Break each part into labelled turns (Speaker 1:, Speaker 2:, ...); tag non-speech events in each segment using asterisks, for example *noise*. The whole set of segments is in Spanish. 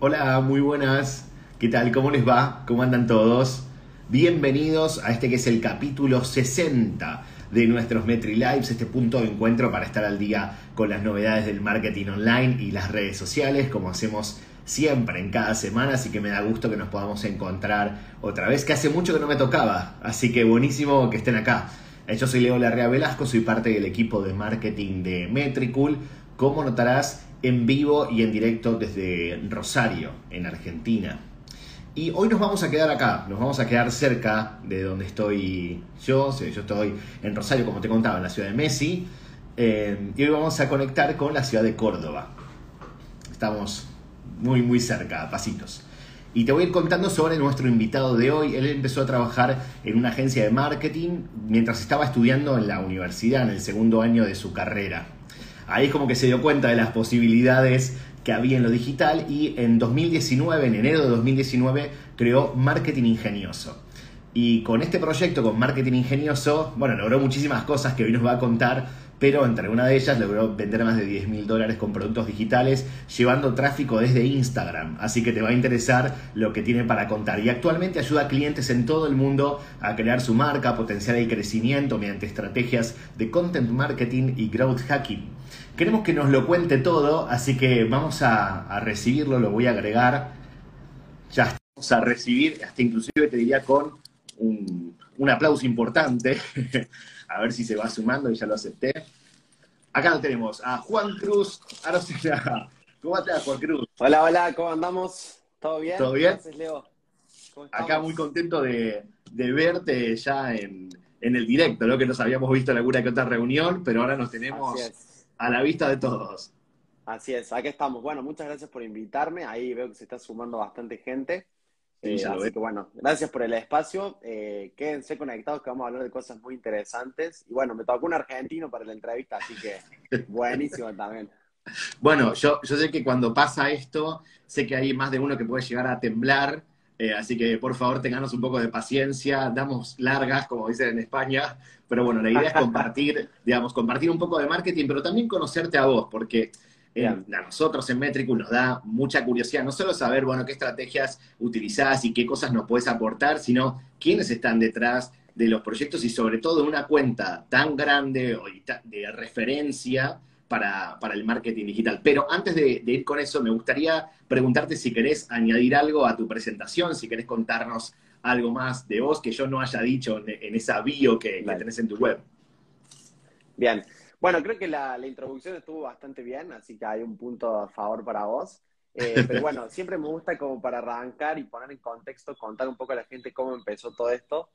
Speaker 1: Hola, muy buenas. ¿Qué tal? ¿Cómo les va? ¿Cómo andan todos? Bienvenidos a este que es el capítulo 60 de nuestros Metri Lives, este punto de encuentro para estar al día con las novedades del marketing online y las redes sociales, como hacemos siempre en cada semana, así que me da gusto que nos podamos encontrar otra vez, que hace mucho que no me tocaba, así que buenísimo que estén acá. Yo soy Leo Larrea Velasco, soy parte del equipo de marketing de Metricool. Como notarás, en vivo y en directo desde Rosario, en Argentina. Y hoy nos vamos a quedar acá, nos vamos a quedar cerca de donde estoy yo. Yo estoy en Rosario, como te contaba, en la ciudad de Messi. Eh, y hoy vamos a conectar con la ciudad de Córdoba. Estamos muy, muy cerca, pasitos. Y te voy a ir contando sobre nuestro invitado de hoy. Él empezó a trabajar en una agencia de marketing mientras estaba estudiando en la universidad, en el segundo año de su carrera. Ahí es como que se dio cuenta de las posibilidades que había en lo digital y en 2019, en enero de 2019, creó Marketing Ingenioso. Y con este proyecto, con Marketing Ingenioso, bueno, logró muchísimas cosas que hoy nos va a contar, pero entre una de ellas logró vender más de 10 mil dólares con productos digitales, llevando tráfico desde Instagram. Así que te va a interesar lo que tiene para contar. Y actualmente ayuda a clientes en todo el mundo a crear su marca, potenciar el crecimiento mediante estrategias de content marketing y growth hacking. Queremos que nos lo cuente todo, así que vamos a, recibirlo, lo voy a agregar. Ya vamos a recibir, hasta inclusive te diría con un, aplauso importante. *laughs* a ver si se va sumando y ya lo acepté. Acá lo tenemos, a Juan Cruz Arocena. ¿Cómo estás, Juan Cruz?
Speaker 2: Hola, hola, ¿cómo andamos? ¿Todo bien?
Speaker 1: ¿Todo bien? Leo? Acá muy contento de, verte ya en, el directo, ¿no? Que nos habíamos visto en alguna que otra reunión, pero ahora nos tenemos a la vista de todos.
Speaker 2: Así es, aquí estamos. Bueno, muchas gracias por invitarme. Ahí veo que se está sumando bastante gente. Eh, así que bueno, gracias por el espacio. Eh, quédense conectados que vamos a hablar de cosas muy interesantes. Y bueno, me tocó un argentino para la entrevista, así que *laughs* buenísimo también.
Speaker 1: Bueno, yo, yo sé que cuando pasa esto, sé que hay más de uno que puede llegar a temblar eh, así que por favor tenganos un poco de paciencia, damos largas, como dicen en España, pero bueno, la idea es compartir, *laughs* digamos, compartir un poco de marketing, pero también conocerte a vos, porque eh, a nosotros en Metricus nos da mucha curiosidad, no solo saber, bueno, qué estrategias utilizás y qué cosas nos puedes aportar, sino quiénes están detrás de los proyectos y sobre todo una cuenta tan grande de referencia para, el marketing digital. Pero antes de, ir con eso, me gustaría preguntarte si querés añadir algo a tu presentación, si querés contarnos algo más de vos que yo no haya dicho en, esa bio que, tenés en tu web.
Speaker 2: Bien. Bueno, creo que la, introducción estuvo bastante bien, así que hay un punto a favor para vos. Eh, *laughs* pero bueno, siempre me gusta como para arrancar y poner en contexto, contar un poco a la gente cómo empezó todo esto.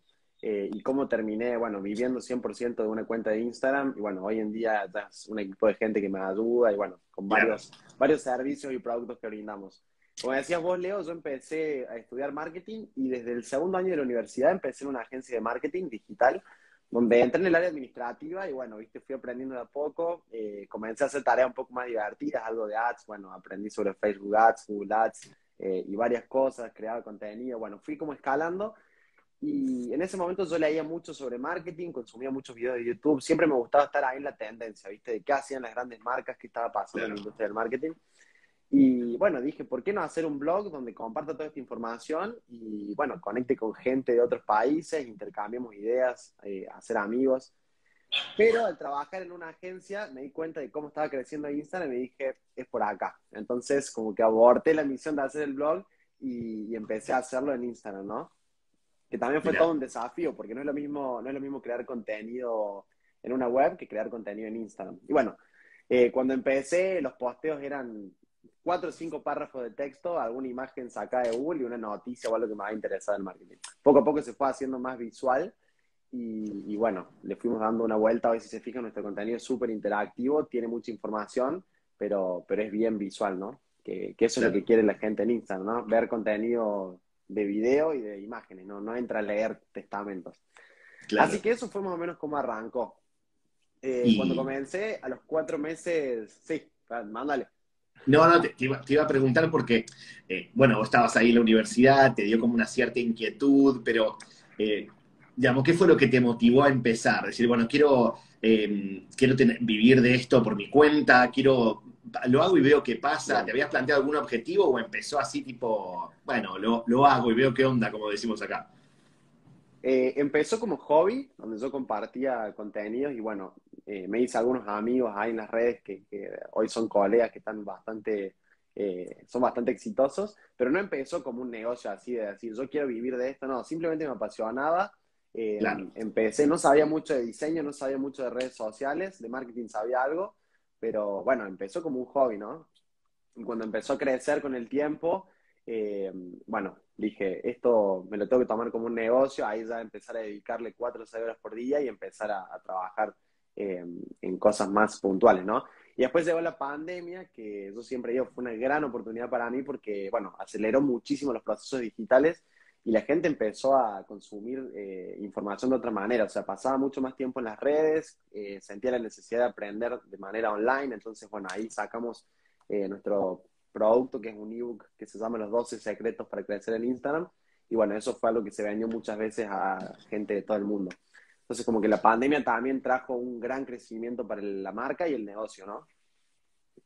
Speaker 2: Eh, y cómo terminé, bueno, viviendo 100% de una cuenta de Instagram. Y bueno, hoy en día es un equipo de gente que me ayuda y bueno, con varios, varios servicios y productos que brindamos. Como decías vos, Leo, yo empecé a estudiar marketing y desde el segundo año de la universidad empecé en una agencia de marketing digital donde entré en el área administrativa y bueno, viste, fui aprendiendo de a poco, eh, comencé a hacer tareas un poco más divertidas, algo de ads, bueno, aprendí sobre Facebook Ads, Google Ads eh, y varias cosas, creaba contenido, bueno, fui como escalando y en ese momento yo leía mucho sobre marketing, consumía muchos videos de YouTube, siempre me gustaba estar ahí en la tendencia, ¿viste? De qué hacían las grandes marcas, qué estaba pasando en la industria del marketing. Y bueno, dije, ¿por qué no hacer un blog donde comparta toda esta información y bueno, conecte con gente de otros países, intercambiemos ideas, eh, hacer amigos? Pero al trabajar en una agencia me di cuenta de cómo estaba creciendo Instagram y me dije, es por acá. Entonces como que aborté la misión de hacer el blog y, y empecé a hacerlo en Instagram, ¿no? Que también fue todo un desafío, porque no es, lo mismo, no es lo mismo crear contenido en una web que crear contenido en Instagram. Y bueno, eh, cuando empecé, los posteos eran cuatro o cinco párrafos de texto, alguna imagen sacada de Google y una noticia o algo que me va interesado en marketing. Poco a poco se fue haciendo más visual y, bueno, le fuimos dando una vuelta. A ver si se fijan, nuestro contenido es súper interactivo, tiene mucha información, pero, pero es bien visual, ¿no? Que, eso es lo que quiere la gente en Instagram, ¿no? Ver contenido de video y de imágenes, no, no entra a leer testamentos. Así que eso fue más o menos como arrancó. Eh, cuando comencé, a los cuatro meses, sí, mándale.
Speaker 1: No, no, te, iba, a preguntar porque, eh, bueno, vos estabas ahí en la universidad, te dio como una cierta inquietud, pero, eh, digamos, ¿qué fue lo que te motivó a empezar? Decir, bueno, quiero, quiero vivir de esto por mi cuenta, quiero lo hago y veo qué pasa? ¿Te habías planteado algún objetivo o empezó así tipo, bueno, lo, lo hago y veo qué onda, como decimos acá?
Speaker 2: Eh, empezó como hobby, donde yo compartía contenidos y bueno, eh, me hice algunos amigos ahí en las redes que, hoy son colegas que están bastante, eh, son bastante exitosos, pero no empezó como un negocio así de decir, yo quiero vivir de esto, no, simplemente me apasionaba. Empecé, no sabía mucho de diseño, no sabía mucho de redes sociales, de marketing sabía algo, pero bueno, empezó como un hobby, ¿no? Cuando empezó a crecer con el tiempo, bueno, dije, esto me lo tengo que tomar como un negocio, ahí ya empezar a dedicarle cuatro o seis horas por día y empezar a, trabajar eh, en cosas más puntuales, ¿no? Y después llegó la pandemia, que yo siempre digo, fue una gran oportunidad para mí porque, bueno, aceleró muchísimo los procesos digitales y la gente empezó a consumir eh, información de otra manera, o sea, pasaba mucho más tiempo en las redes, eh, sentía la necesidad de aprender de manera online, entonces, bueno, ahí sacamos nuestro producto, que es un ebook que se llama Los 12 secretos para crecer en Instagram. Y bueno, eso fue algo que se vendió muchas veces a gente de todo el mundo. Entonces, como que la pandemia también trajo un gran crecimiento para la marca y el negocio, ¿no?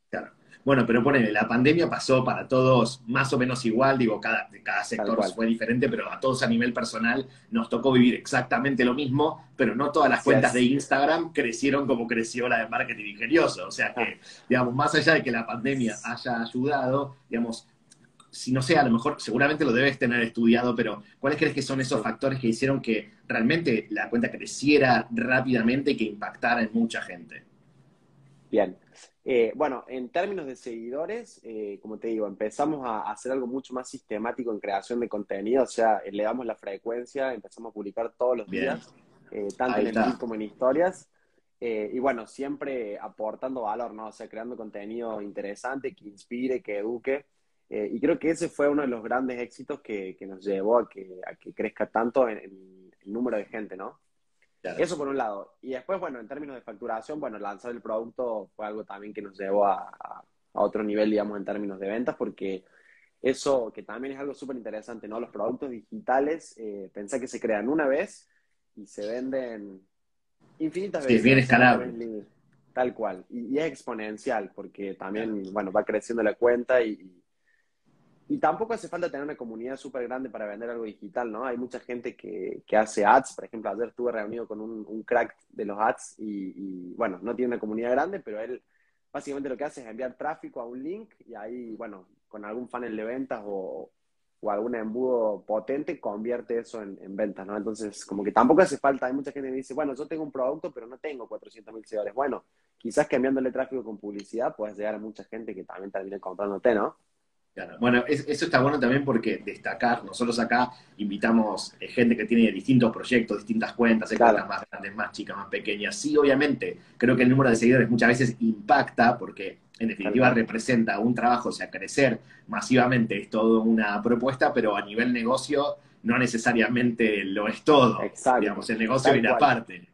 Speaker 1: Claro. Bueno, pero ponele, la pandemia pasó para todos más o menos igual, digo, cada, cada sector fue diferente, pero a todos a nivel personal nos tocó vivir exactamente lo mismo, pero no todas las cuentas de Instagram crecieron como creció la de marketing ingenioso. O sea que, ah. digamos, más allá de que la pandemia haya ayudado, digamos, si no sé, a lo mejor seguramente lo debes tener estudiado, pero ¿cuáles crees que son esos factores que hicieron que realmente la cuenta creciera rápidamente y que impactara en mucha gente?
Speaker 2: Bien. Eh, bueno, en términos de seguidores, eh, como te digo, empezamos a hacer algo mucho más sistemático en creación de contenido, o sea, elevamos la frecuencia, empezamos a publicar todos los días, eh, tanto en el como en historias, y bueno, siempre aportando valor, ¿no? O sea, creando contenido interesante, que inspire, que eduque, y creo que ese fue uno de los grandes éxitos que, nos llevó a que, a que crezca tanto en el número de gente, ¿no? Eso por un lado. Y después, bueno, en términos de facturación, bueno, lanzar el producto fue algo también que nos llevó a, otro nivel, digamos, en términos de ventas, porque eso, que también es algo súper interesante, ¿no? Los productos digitales, eh, pensá que se crean una vez y se venden infinitas veces.
Speaker 1: Sí, bien escalable.
Speaker 2: Tal cual. Y, es exponencial, porque también, bueno, va creciendo la cuenta y y tampoco hace falta tener una comunidad súper grande para vender algo digital, ¿no? Hay mucha gente que, que, hace ads, por ejemplo, ayer estuve reunido con un, crack de los ads y, bueno, no tiene una comunidad grande, pero él básicamente lo que hace es enviar tráfico a un link y ahí, bueno, con algún funnel de ventas o, o algún embudo potente, convierte eso en, en, ventas, ¿no? Entonces, como que tampoco hace falta, hay mucha gente que dice, bueno, yo tengo un producto, pero no tengo 400 mil seguidores. Bueno, quizás cambiándole tráfico con publicidad puedes llegar a mucha gente que también termine comprándote, ¿no?
Speaker 1: Bueno, eso está bueno también porque destacar, nosotros acá invitamos eh, gente que tiene distintos proyectos, distintas cuentas, cuentas más grandes, más chicas, más pequeñas. Sí, obviamente, creo que el número de seguidores muchas veces impacta porque en definitiva representa un trabajo, o sea, crecer masivamente es toda una propuesta, pero a nivel negocio no necesariamente lo es todo. Exacto. Digamos, el negocio viene aparte.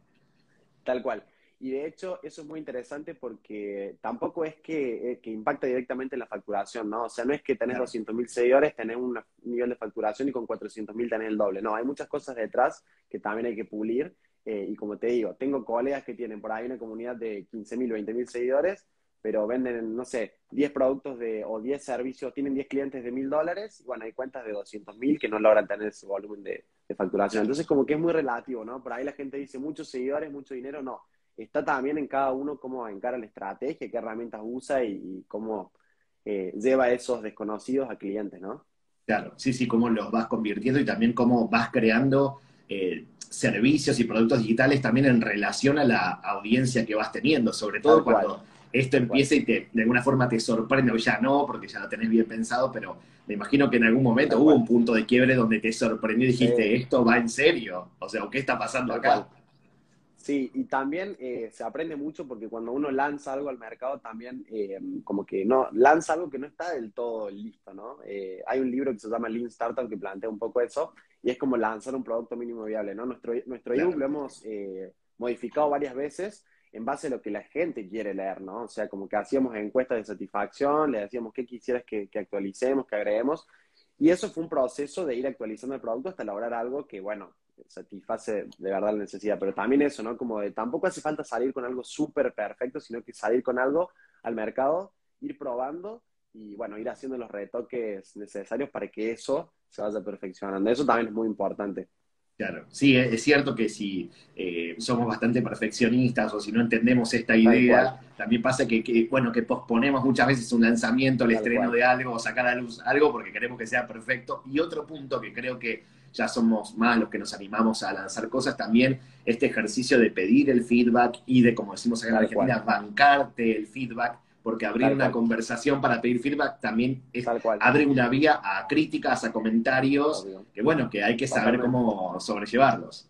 Speaker 2: Tal cual. Y de hecho, eso es muy interesante porque tampoco es que, eh, que impacta directamente en la facturación, ¿no? O sea, no es que tenés 200.000 seguidores, tenés un nivel de facturación y con 400.000 tenés el doble. No, hay muchas cosas detrás que también hay que pulir. Eh, y como te digo, tengo colegas que tienen por ahí una comunidad de 15.000, 20.000 seguidores, pero venden, no sé, 10 productos de, o 10 servicios, tienen 10 clientes de 1.000 dólares, y bueno, hay cuentas de 200.000 que no logran tener ese volumen de, de facturación. Entonces, como que es muy relativo, ¿no? Por ahí la gente dice muchos seguidores, mucho dinero, no está también en cada uno cómo encara la estrategia, qué herramientas usa y, cómo eh, lleva a esos desconocidos a clientes, ¿no?
Speaker 1: Claro, sí, sí, cómo los vas convirtiendo y también cómo vas creando eh, servicios y productos digitales también en relación a la audiencia que vas teniendo, sobre todo cuando esto empieza y te, de alguna forma te sorprende, o ya no, porque ya lo tenés bien pensado, pero me imagino que en algún momento hubo un punto de quiebre donde te sorprendió y dijiste, esto va en serio, o sea, ¿qué está pasando acá?
Speaker 2: Sí, y también eh, se aprende mucho porque cuando uno lanza algo al mercado también eh, como que no, lanza algo que no está del todo listo, ¿no? Eh, hay un libro que se llama Lean Startup que plantea un poco eso y es como lanzar un producto mínimo viable, ¿no? Nuestro, nuestro ebook lo hemos modificado varias veces en base a lo que la gente quiere leer, ¿no? O sea, como que hacíamos encuestas de satisfacción, le decíamos qué quisieras que, que actualicemos, que agreguemos y eso fue un proceso de ir actualizando el producto hasta lograr algo que, bueno, satisface de verdad la necesidad. Pero también eso, ¿no? Como de tampoco hace falta salir con algo súper perfecto, sino que salir con algo al mercado ir probando y bueno, ir haciendo los retoques necesarios para que eso se vaya perfeccionando. Eso también es muy importante.
Speaker 1: Claro, sí, es cierto que si eh, somos bastante perfeccionistas o si no entendemos esta idea, también pasa que, bueno, que posponemos muchas veces un lanzamiento, el estreno de algo o sacar a luz algo porque queremos que sea perfecto. Y otro punto que creo que ya somos más los que nos animamos a lanzar cosas, también este ejercicio de pedir el feedback y de, como decimos acá en Argentina, bancarte el feedback porque abrir una conversación para pedir feedback también abre una vía a críticas, a comentarios, que bueno, que hay que saber cómo sobrellevarlos.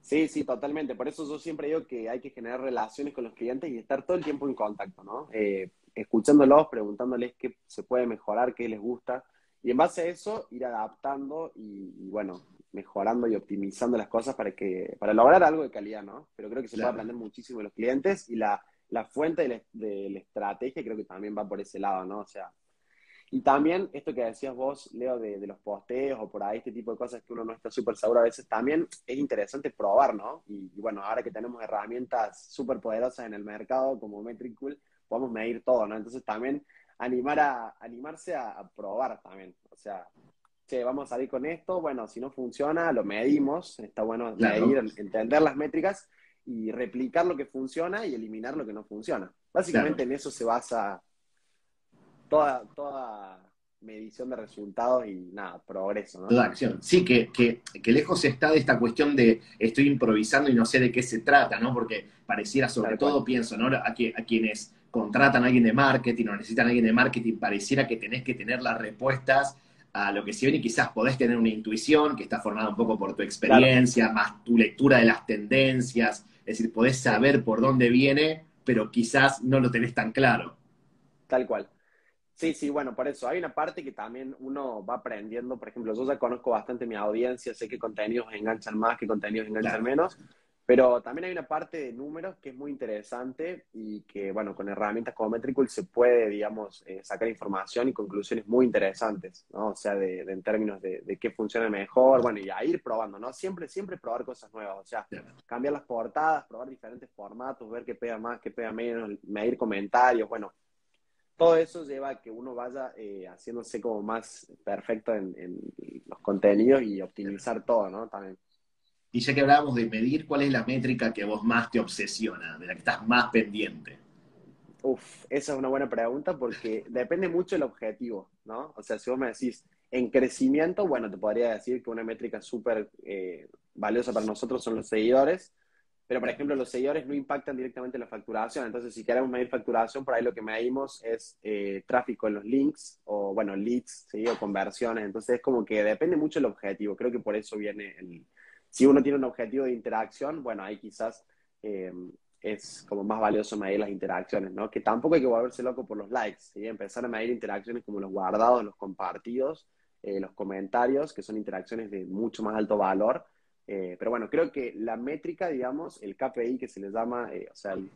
Speaker 2: Sí, sí, totalmente. Por eso yo siempre digo que hay que generar relaciones con los clientes y estar todo el tiempo en contacto, ¿no? Eh, escuchándolos, preguntándoles qué se puede mejorar, qué les gusta, y en base a eso ir adaptando y, bueno, mejorando y optimizando las cosas para que para lograr algo de calidad, ¿no? Pero creo que se puede aprender muchísimo de los clientes y la la fuente de la, estrategia creo que también va por ese lado, ¿no? O sea, y también esto que decías vos, Leo, de, los posteos o por ahí, este tipo de cosas que uno no está súper seguro a veces, también es interesante probar, ¿no? Y, bueno, ahora que tenemos herramientas súper poderosas en el mercado como Metricool, podemos medir todo, ¿no? Entonces también animar a, animarse a, probar también, o sea, che, vamos a salir con esto, bueno, si no funciona, lo medimos, está bueno medir, entender las métricas y replicar lo que funciona y eliminar lo que no funciona. Básicamente en eso se basa toda, toda medición de resultados y nada, progreso.
Speaker 1: Toda acción. Sí, que, que, que, lejos está de esta cuestión de estoy improvisando y no sé de qué se trata, ¿no? Porque pareciera, sobre todo, pienso, ¿no? A, a quienes contratan a alguien de marketing o necesitan a alguien de marketing, pareciera que tenés que tener las respuestas a lo que se viene y quizás podés tener una intuición que está formada un poco por tu experiencia, más tu lectura de las tendencias, es decir, podés saber por dónde viene, pero quizás no lo tenés tan claro.
Speaker 2: Tal cual. Sí, sí, bueno, por eso hay una parte que también uno va aprendiendo. Por ejemplo, yo ya conozco bastante mi audiencia, sé qué contenidos enganchan más, qué contenidos enganchan menos. Pero también hay una parte de números que es muy interesante y que, bueno, con herramientas como Metricool se puede, digamos, eh, sacar información y conclusiones muy interesantes, ¿no? O sea, de, en términos de, qué funciona mejor, bueno, y a ir probando, ¿no? Siempre, siempre probar cosas nuevas, o sea, cambiar las portadas, probar diferentes formatos, ver qué pega más, qué pega menos, medir comentarios, bueno, todo eso lleva a que uno vaya eh, haciéndose como más perfecto en, en los contenidos y optimizar todo, ¿no? También.
Speaker 1: Y ya que hablábamos de medir, ¿cuál es la métrica que vos más te obsesiona, de la que estás más pendiente?
Speaker 2: Uf, esa es una buena pregunta porque *laughs* depende mucho del objetivo, ¿no? O sea, si vos me decís en crecimiento, bueno, te podría decir que una métrica súper eh, valiosa para nosotros son los seguidores, pero por ejemplo, los seguidores no impactan directamente la facturación. Entonces, si queremos medir facturación, por ahí lo que medimos es eh, tráfico en los links o, bueno, leads, ¿sí? o conversiones. Entonces, es como que depende mucho del objetivo. Creo que por eso viene el, si uno tiene un objetivo de interacción, bueno, ahí quizás eh, es como más valioso medir las interacciones, ¿no? Que tampoco hay que volverse loco por los likes, ¿sí? Empezar a medir interacciones como los guardados, los compartidos, eh, los comentarios, que son interacciones de mucho más alto valor. Eh, pero bueno, creo que la métrica, digamos, el KPI que se le llama, o sea, el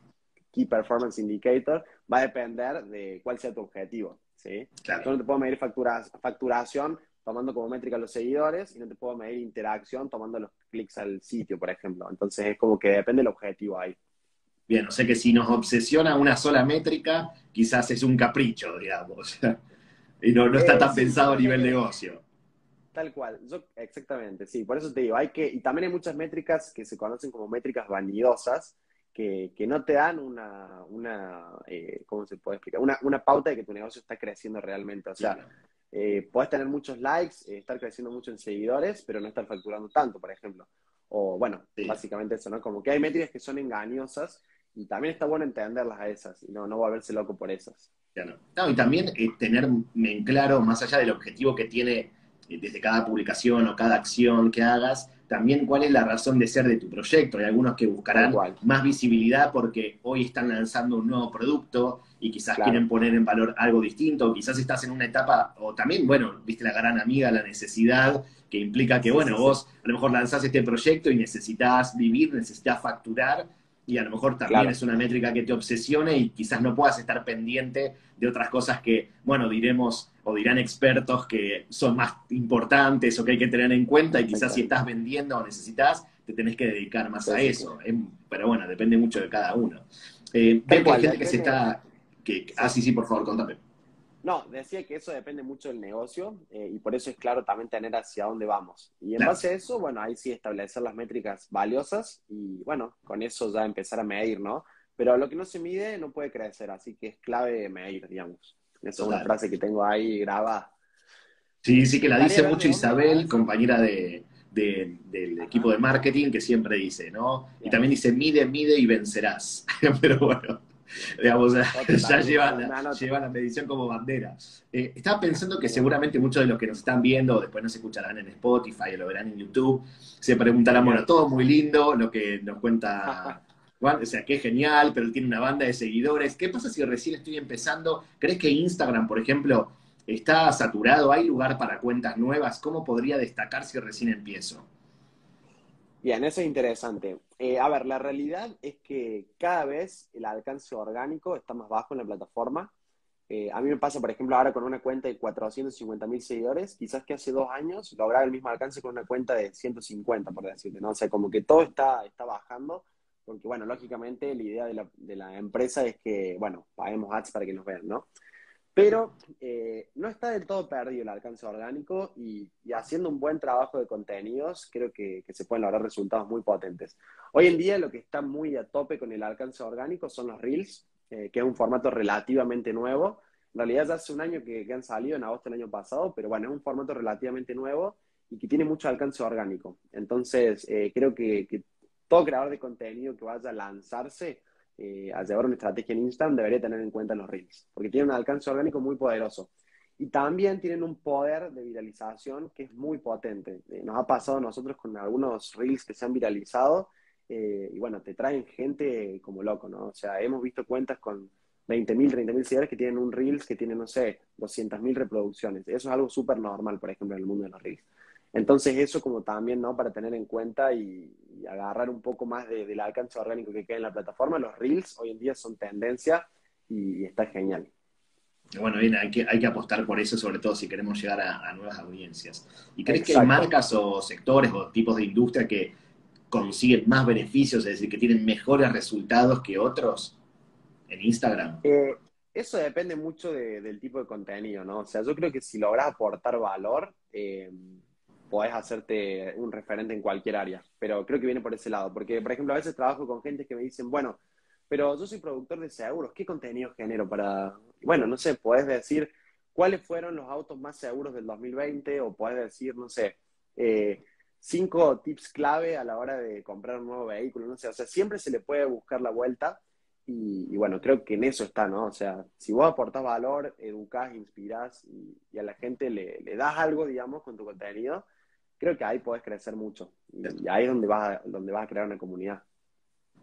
Speaker 2: Key Performance Indicator, va a depender de cuál sea tu objetivo, ¿sí? Claro. Yo no te puedo medir facturación tomando como métrica los seguidores y no te puedo medir interacción tomando los clics al sitio, por ejemplo. Entonces es como que depende del objetivo ahí.
Speaker 1: Bien, o sea que si nos obsesiona una sola métrica, quizás es un capricho, digamos. *laughs* y no, no está tan pensado a nivel negocio.
Speaker 2: Tal cual, Yo, exactamente, sí, por eso te digo, hay que, y también hay muchas métricas que se conocen como métricas vanidosas, que, que no te dan una, una eh, ¿cómo se puede explicar? Una, una pauta de que tu negocio está creciendo realmente. O sea, eh, puedes tener muchos likes, eh, estar creciendo mucho en seguidores, pero no estar facturando tanto, por ejemplo. O bueno, básicamente eso, ¿no? Como que hay métricas que son engañosas y también está bueno entenderlas a esas y no, no volverse loco por esas.
Speaker 1: No, y también eh, tener en claro, más allá del objetivo que tiene desde cada publicación o cada acción que hagas, también cuál es la razón de ser de tu proyecto. Hay algunos que buscarán más visibilidad porque hoy están lanzando un nuevo producto y quizás quieren poner en valor algo distinto, o quizás estás en una etapa, o también, bueno, viste la gran amiga, la necesidad, que implica que, bueno, vos a lo mejor lanzás este proyecto y necesitas vivir, necesitas facturar, y a lo mejor también es una métrica que te obsesione y quizás no puedas estar pendiente de otras cosas que, bueno, diremos o dirán expertos que son más importantes o que hay que tener en cuenta y quizás si estás vendiendo o necesitas, te tenés que dedicar más a eso. Pero bueno, depende mucho de cada uno. Eh, que hay gente que se está... Que, Ah, sí, sí, por favor, contame.
Speaker 2: No, decía que eso depende mucho del negocio eh, y por eso es claro también tener hacia dónde vamos. Y en base a eso, bueno, ahí sí establecer las métricas valiosas y bueno, con eso ya empezar a medir, ¿no? Pero lo que no se mide no puede crecer, así que es clave medir, digamos. Esa es una frase que tengo ahí grabada.
Speaker 1: Sí, sí que la dice mucho Isabel, compañera de, del equipo de marketing, que siempre dice, ¿no? Y también dice, mide, mide y vencerás. *laughs* Pero bueno, digamos, *laughs* ya lleva la, medición como bandera. Eh, estaba pensando que seguramente muchos de los que nos están viendo, después nos escucharán en Spotify o lo verán en YouTube, se preguntarán, bueno, todo muy lindo, lo que nos cuenta *laughs* Juan, o sea, qué genial, pero él tiene una banda de seguidores. ¿Qué pasa si recién estoy empezando? ¿Crees que Instagram, por ejemplo, está saturado? ¿Hay lugar para cuentas nuevas? ¿Cómo podría destacar si recién empiezo?
Speaker 2: Bien, eso es interesante. Eh, a ver, la realidad es que cada vez el alcance orgánico está más bajo en la plataforma. Eh, a mí me pasa, por ejemplo, ahora con una cuenta de 450 mil seguidores, quizás que hace dos años lograba el mismo alcance con una cuenta de 150, por decirte, ¿no? O sea, como que todo está, está bajando, porque, bueno, lógicamente la idea de la, de la empresa es que, bueno, paguemos ads para que nos vean, ¿no? Pero eh, no está del todo perdido el alcance orgánico y, haciendo un buen trabajo de contenidos, creo que, se pueden lograr resultados muy potentes. Hoy en día lo que está muy a tope con el alcance orgánico son los Reels, eh, que es un formato relativamente nuevo. En realidad ya hace un año que, han salido, en agosto del año pasado, pero bueno, es un formato relativamente nuevo y que tiene mucho alcance orgánico. Entonces, eh, creo que, que todo creador de contenido que vaya a lanzarse eh, a llevar una estrategia en Instagram debería tener en cuenta los reels, porque tienen un alcance orgánico muy poderoso. Y también tienen un poder de viralización que es muy potente. Eh, nos ha pasado a nosotros con algunos reels que se han viralizado eh, y bueno, te traen gente como loco, ¿no? O sea, hemos visto cuentas con 20.000, 30.000 seguidores que tienen un reels que tiene, no sé, 200.000 reproducciones. Eso es algo súper normal, por ejemplo, en el mundo de los reels. Entonces eso como también, ¿no? Para tener en cuenta y, agarrar un poco más del alcance orgánico que queda en la plataforma. Los Reels hoy en día son tendencia y, está genial.
Speaker 1: Bueno, bien, hay que, hay que apostar por eso, sobre todo si queremos llegar a, nuevas audiencias. ¿Y crees que hay marcas o sectores o tipos de industria que consiguen más beneficios, es decir, que tienen mejores resultados que otros en Instagram?
Speaker 2: Eh, eso depende mucho del tipo de contenido, ¿no? O sea, yo creo que si logras aportar valor, eh, podés hacerte un referente en cualquier área. Pero creo que viene por ese lado. Porque, por ejemplo, a veces trabajo con gente que me dicen, bueno, pero yo soy productor de seguros, ¿qué contenido genero para...? Bueno, no sé, podés decir cuáles fueron los autos más seguros del 2020 o podés decir, no sé, eh, cinco tips clave a la hora de comprar un nuevo vehículo, no sé, o sea, siempre se le puede buscar la vuelta y, bueno, creo que en eso está, ¿no? O sea, si vos aportás valor, educás, inspirás y, a la gente le, le, das algo, digamos, con tu contenido, creo que ahí puedes crecer mucho. Y, ahí es donde vas, a, donde vas a crear una comunidad.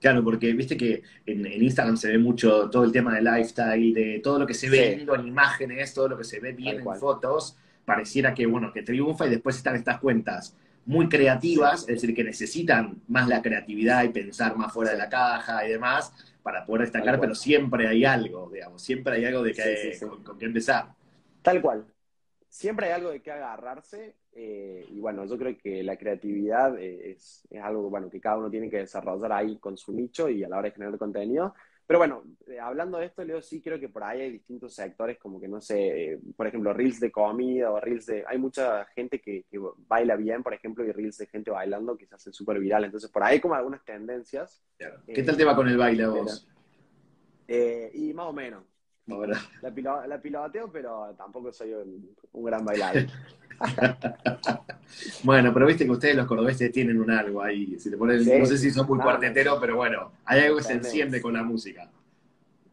Speaker 1: Claro, porque viste que en, Instagram se ve mucho todo el tema de lifestyle, de todo lo que se ve en imágenes, todo lo que se ve bien en fotos, pareciera que, bueno, que triunfa y después están estas cuentas muy creativas, es decir, que necesitan más la creatividad y pensar más fuera de la caja y demás para poder destacar, pero siempre hay algo, digamos, siempre hay algo de que, con, con, que empezar.
Speaker 2: Tal cual. Siempre hay algo de que agarrarse eh, y bueno, yo creo que la creatividad eh, es, es, algo bueno, que cada uno tiene que desarrollar ahí con su nicho y a la hora de generar contenido. Pero bueno, eh, hablando de esto, Leo, sí creo que por ahí hay distintos sectores, como que no sé, por ejemplo, reels de comida o reels de. Hay mucha gente que, que, baila bien, por ejemplo, y reels de gente bailando que se hacen súper viral. Entonces, por ahí hay como algunas tendencias.
Speaker 1: ¿Qué tal te va con el baile vos?
Speaker 2: y más o menos. La, *laughs* la, piloteo, pero tampoco soy un, un gran bailador. *laughs*
Speaker 1: bueno, pero viste que ustedes los cordobeses tienen un algo ahí. Si te ponen, no sé si son muy cuarteteros, pero bueno, hay algo que se enciende con la música.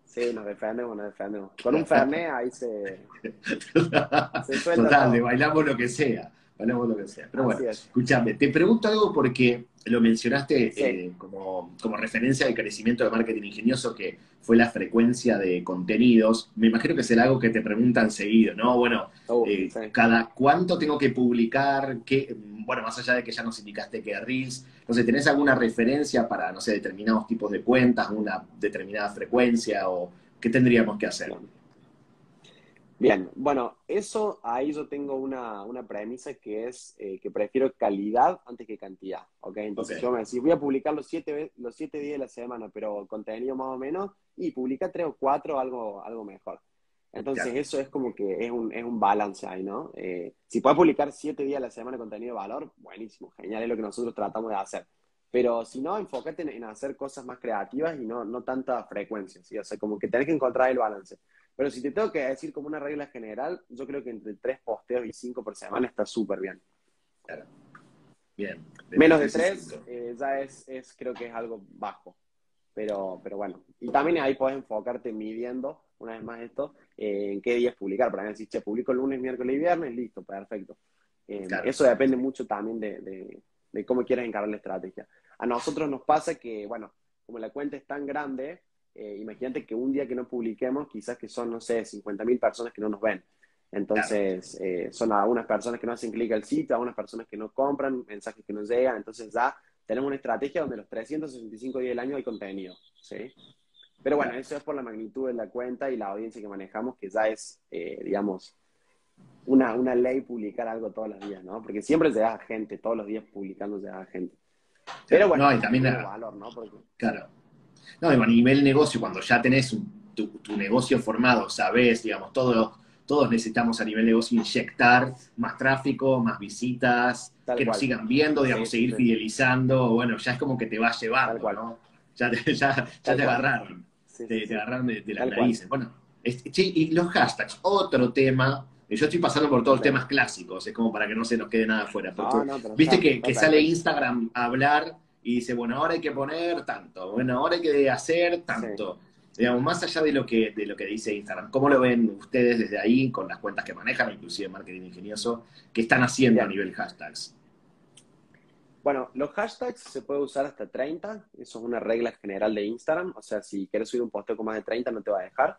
Speaker 2: Sí, nos defendemos, nos defendemos. Con un Fernet ahí se. *laughs*
Speaker 1: se Total, bailamos lo que sea. Bailamos lo que sea. Pero bueno, escúchame, te pregunto algo porque lo mencionaste eh, como, referencia al crecimiento de marketing ingenioso, que fue la frecuencia de contenidos. Me imagino que será algo que te preguntan seguido, ¿no? Bueno, oh, eh, cada cuánto tengo que publicar, ¿Qué, bueno, más allá de que ya nos indicaste que Reels, entonces, ¿tenés alguna referencia para, no sé, determinados tipos de cuentas, una determinada frecuencia o qué tendríamos que hacer?
Speaker 2: Bien, bueno, eso ahí yo tengo una, una premisa que es eh, que prefiero calidad antes que cantidad, ¿ok? Entonces yo me decís, voy a publicar los siete, los siete días de la semana, pero contenido más o menos, y publica tres o cuatro, algo, algo mejor. Entonces eso es como que es un, es un balance ahí, ¿no? Eh, si puedes publicar siete días a la semana contenido de valor, buenísimo, genial, es lo que nosotros tratamos de hacer. Pero si no, enfócate en, en hacer cosas más creativas y no, no tanta frecuencia, ¿sí? O sea, como que tenés que encontrar el balance. Pero si te tengo que decir como una regla general, yo creo que entre tres posteos y cinco por semana está súper bien.
Speaker 1: Claro. Bien.
Speaker 2: Menos de tres eh, ya es, es, creo que es algo bajo. Pero, pero bueno. Y también ahí puedes enfocarte midiendo, una vez más esto, eh, en qué días publicar. Ejemplo, si che, publico lunes, miércoles y viernes, listo, perfecto. Eh, eso depende mucho también de, de, de cómo quieras encarar la estrategia. A nosotros nos pasa que, bueno, como la cuenta es tan grande, eh, imagínate que un día que no publiquemos, quizás que son, no sé, 50.000 personas que no nos ven. Entonces, eh, son algunas personas que no hacen clic al sitio, algunas personas que no compran, mensajes que no llegan. Entonces, ya tenemos una estrategia donde los 365 días del año hay contenido. ¿sí? Pero bueno, eso es por la magnitud de la cuenta y la audiencia que manejamos, que ya es, eh, digamos, una, una ley publicar algo todos los días, ¿no? Porque siempre se da gente, todos los días publicando se da gente. Pero bueno,
Speaker 1: no, y también valor, ¿no? Claro, no, a nivel negocio, cuando ya tenés tu, negocio formado, sabés, digamos, todos, todos necesitamos a nivel negocio inyectar más tráfico, más visitas, que nos sigan viendo, digamos, seguir fidelizando, bueno, ya es como que te va llevando, ¿no? Ya te, ya, te agarraron, te, agarraron de, las narices. Bueno, y los hashtags, otro tema. Yo estoy pasando por todos los temas clásicos, es como para que no se nos quede nada afuera. Viste que, que, sale Instagram a hablar y dice, bueno, ahora hay que poner tanto, bueno, ahora hay que hacer tanto. Digamos, más allá de lo, que, de lo que dice Instagram, ¿cómo lo ven ustedes desde ahí con las cuentas que manejan, inclusive marketing ingenioso, que están haciendo a nivel hashtags?
Speaker 2: Bueno, los hashtags se puede usar hasta 30, eso es una regla general de Instagram, o sea, si quieres subir un posteo con más de 30 no te va a dejar.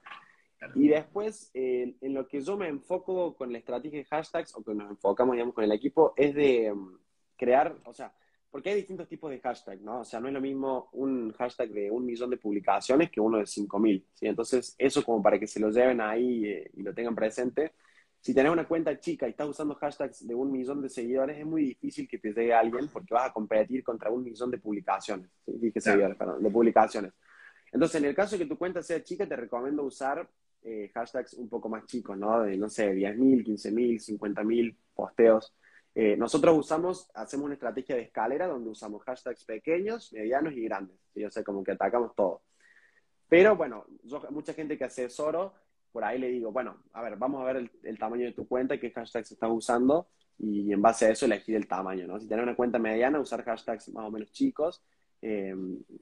Speaker 2: Y después, en lo que yo me enfoco con la estrategia de hashtags, o que nos enfocamos, digamos, con el equipo, es de mm, crear, o sea, porque hay distintos tipos de hashtag, ¿no? O sea, no es lo mismo un hashtag de un millón de publicaciones que uno de 5000, ¿sí? Entonces, eso como para que se lo lleven ahí eh, y lo tengan presente. Si tenés una cuenta chica y estás usando hashtags de un millón de seguidores, es muy difícil que te llegue alguien porque vas a competir contra un millón de publicaciones, ¿sí? Dije seguidores, perdón, de publicaciones. Entonces, en el caso de que tu cuenta sea chica, te recomiendo usar eh, hashtags un poco más chicos, ¿no? De, no sé, 10.000, 15.000, 50.000 posteos. Eh, nosotros usamos, hacemos una estrategia de escalera donde usamos hashtags pequeños, medianos y grandes. ¿sí? O sea, como que atacamos todo. Pero bueno, yo, mucha gente que asesoro, por ahí le digo, bueno, a ver, vamos a ver el, tamaño de tu cuenta qué hashtags estás usando y en base a eso elegir el tamaño, ¿no? Si tienes una cuenta mediana, usar hashtags más o menos chicos eh,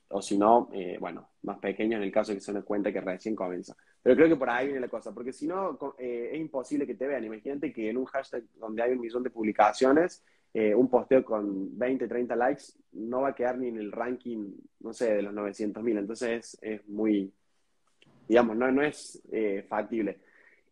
Speaker 2: o si no, eh, bueno, más pequeños en el caso de que sea una cuenta que recién comienza. Pero creo que por ahí viene la cosa, porque si no, eh, es imposible que te vean. Imagínate que en un hashtag donde hay un millón de publicaciones, un posteo con 20, 30 likes no va a quedar ni en el ranking, no sé, de los 900 mil. Entonces es, muy, digamos, no, no es eh, factible.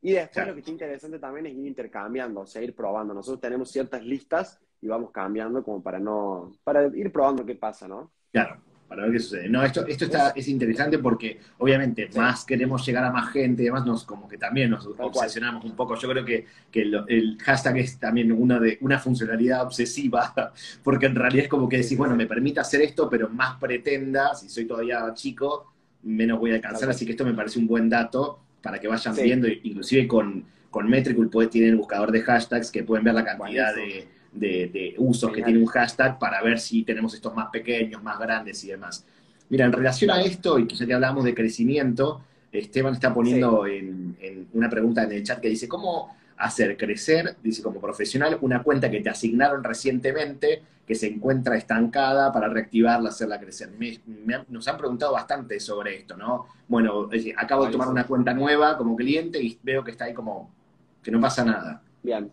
Speaker 2: Y después lo que está interesante también es ir intercambiando, o sea, ir probando. Nosotros tenemos ciertas listas y vamos cambiando como para no, para ir probando qué pasa, ¿no?
Speaker 1: Claro para ver qué sucede. No, esto, esto está, es interesante porque obviamente más queremos llegar a más gente y demás, nos, como que también nos obsesionamos un poco. Yo creo que, que el, hashtag es también una, de, una funcionalidad obsesiva, *laughs* porque en realidad es como que decís, bueno, me permite hacer esto, pero más pretenda, si soy todavía chico, menos voy a alcanzar, así que esto me parece un buen dato para que vayan viendo, inclusive con, con Metricool puede tener buscador de hashtags que pueden ver la cantidad de de, usos que tiene un hashtag para ver si tenemos estos más pequeños, más grandes y demás. Mira, en relación a esto, y ya que hablamos de crecimiento, Esteban está poniendo en, una pregunta en el chat que dice, ¿cómo hacer crecer, dice como profesional, una cuenta que te asignaron recientemente, que se encuentra estancada para reactivarla, hacerla crecer? nos han preguntado bastante sobre esto, ¿no? Bueno, acabo de tomar una cuenta nueva como cliente y veo que está ahí como que no pasa nada.
Speaker 2: Bien.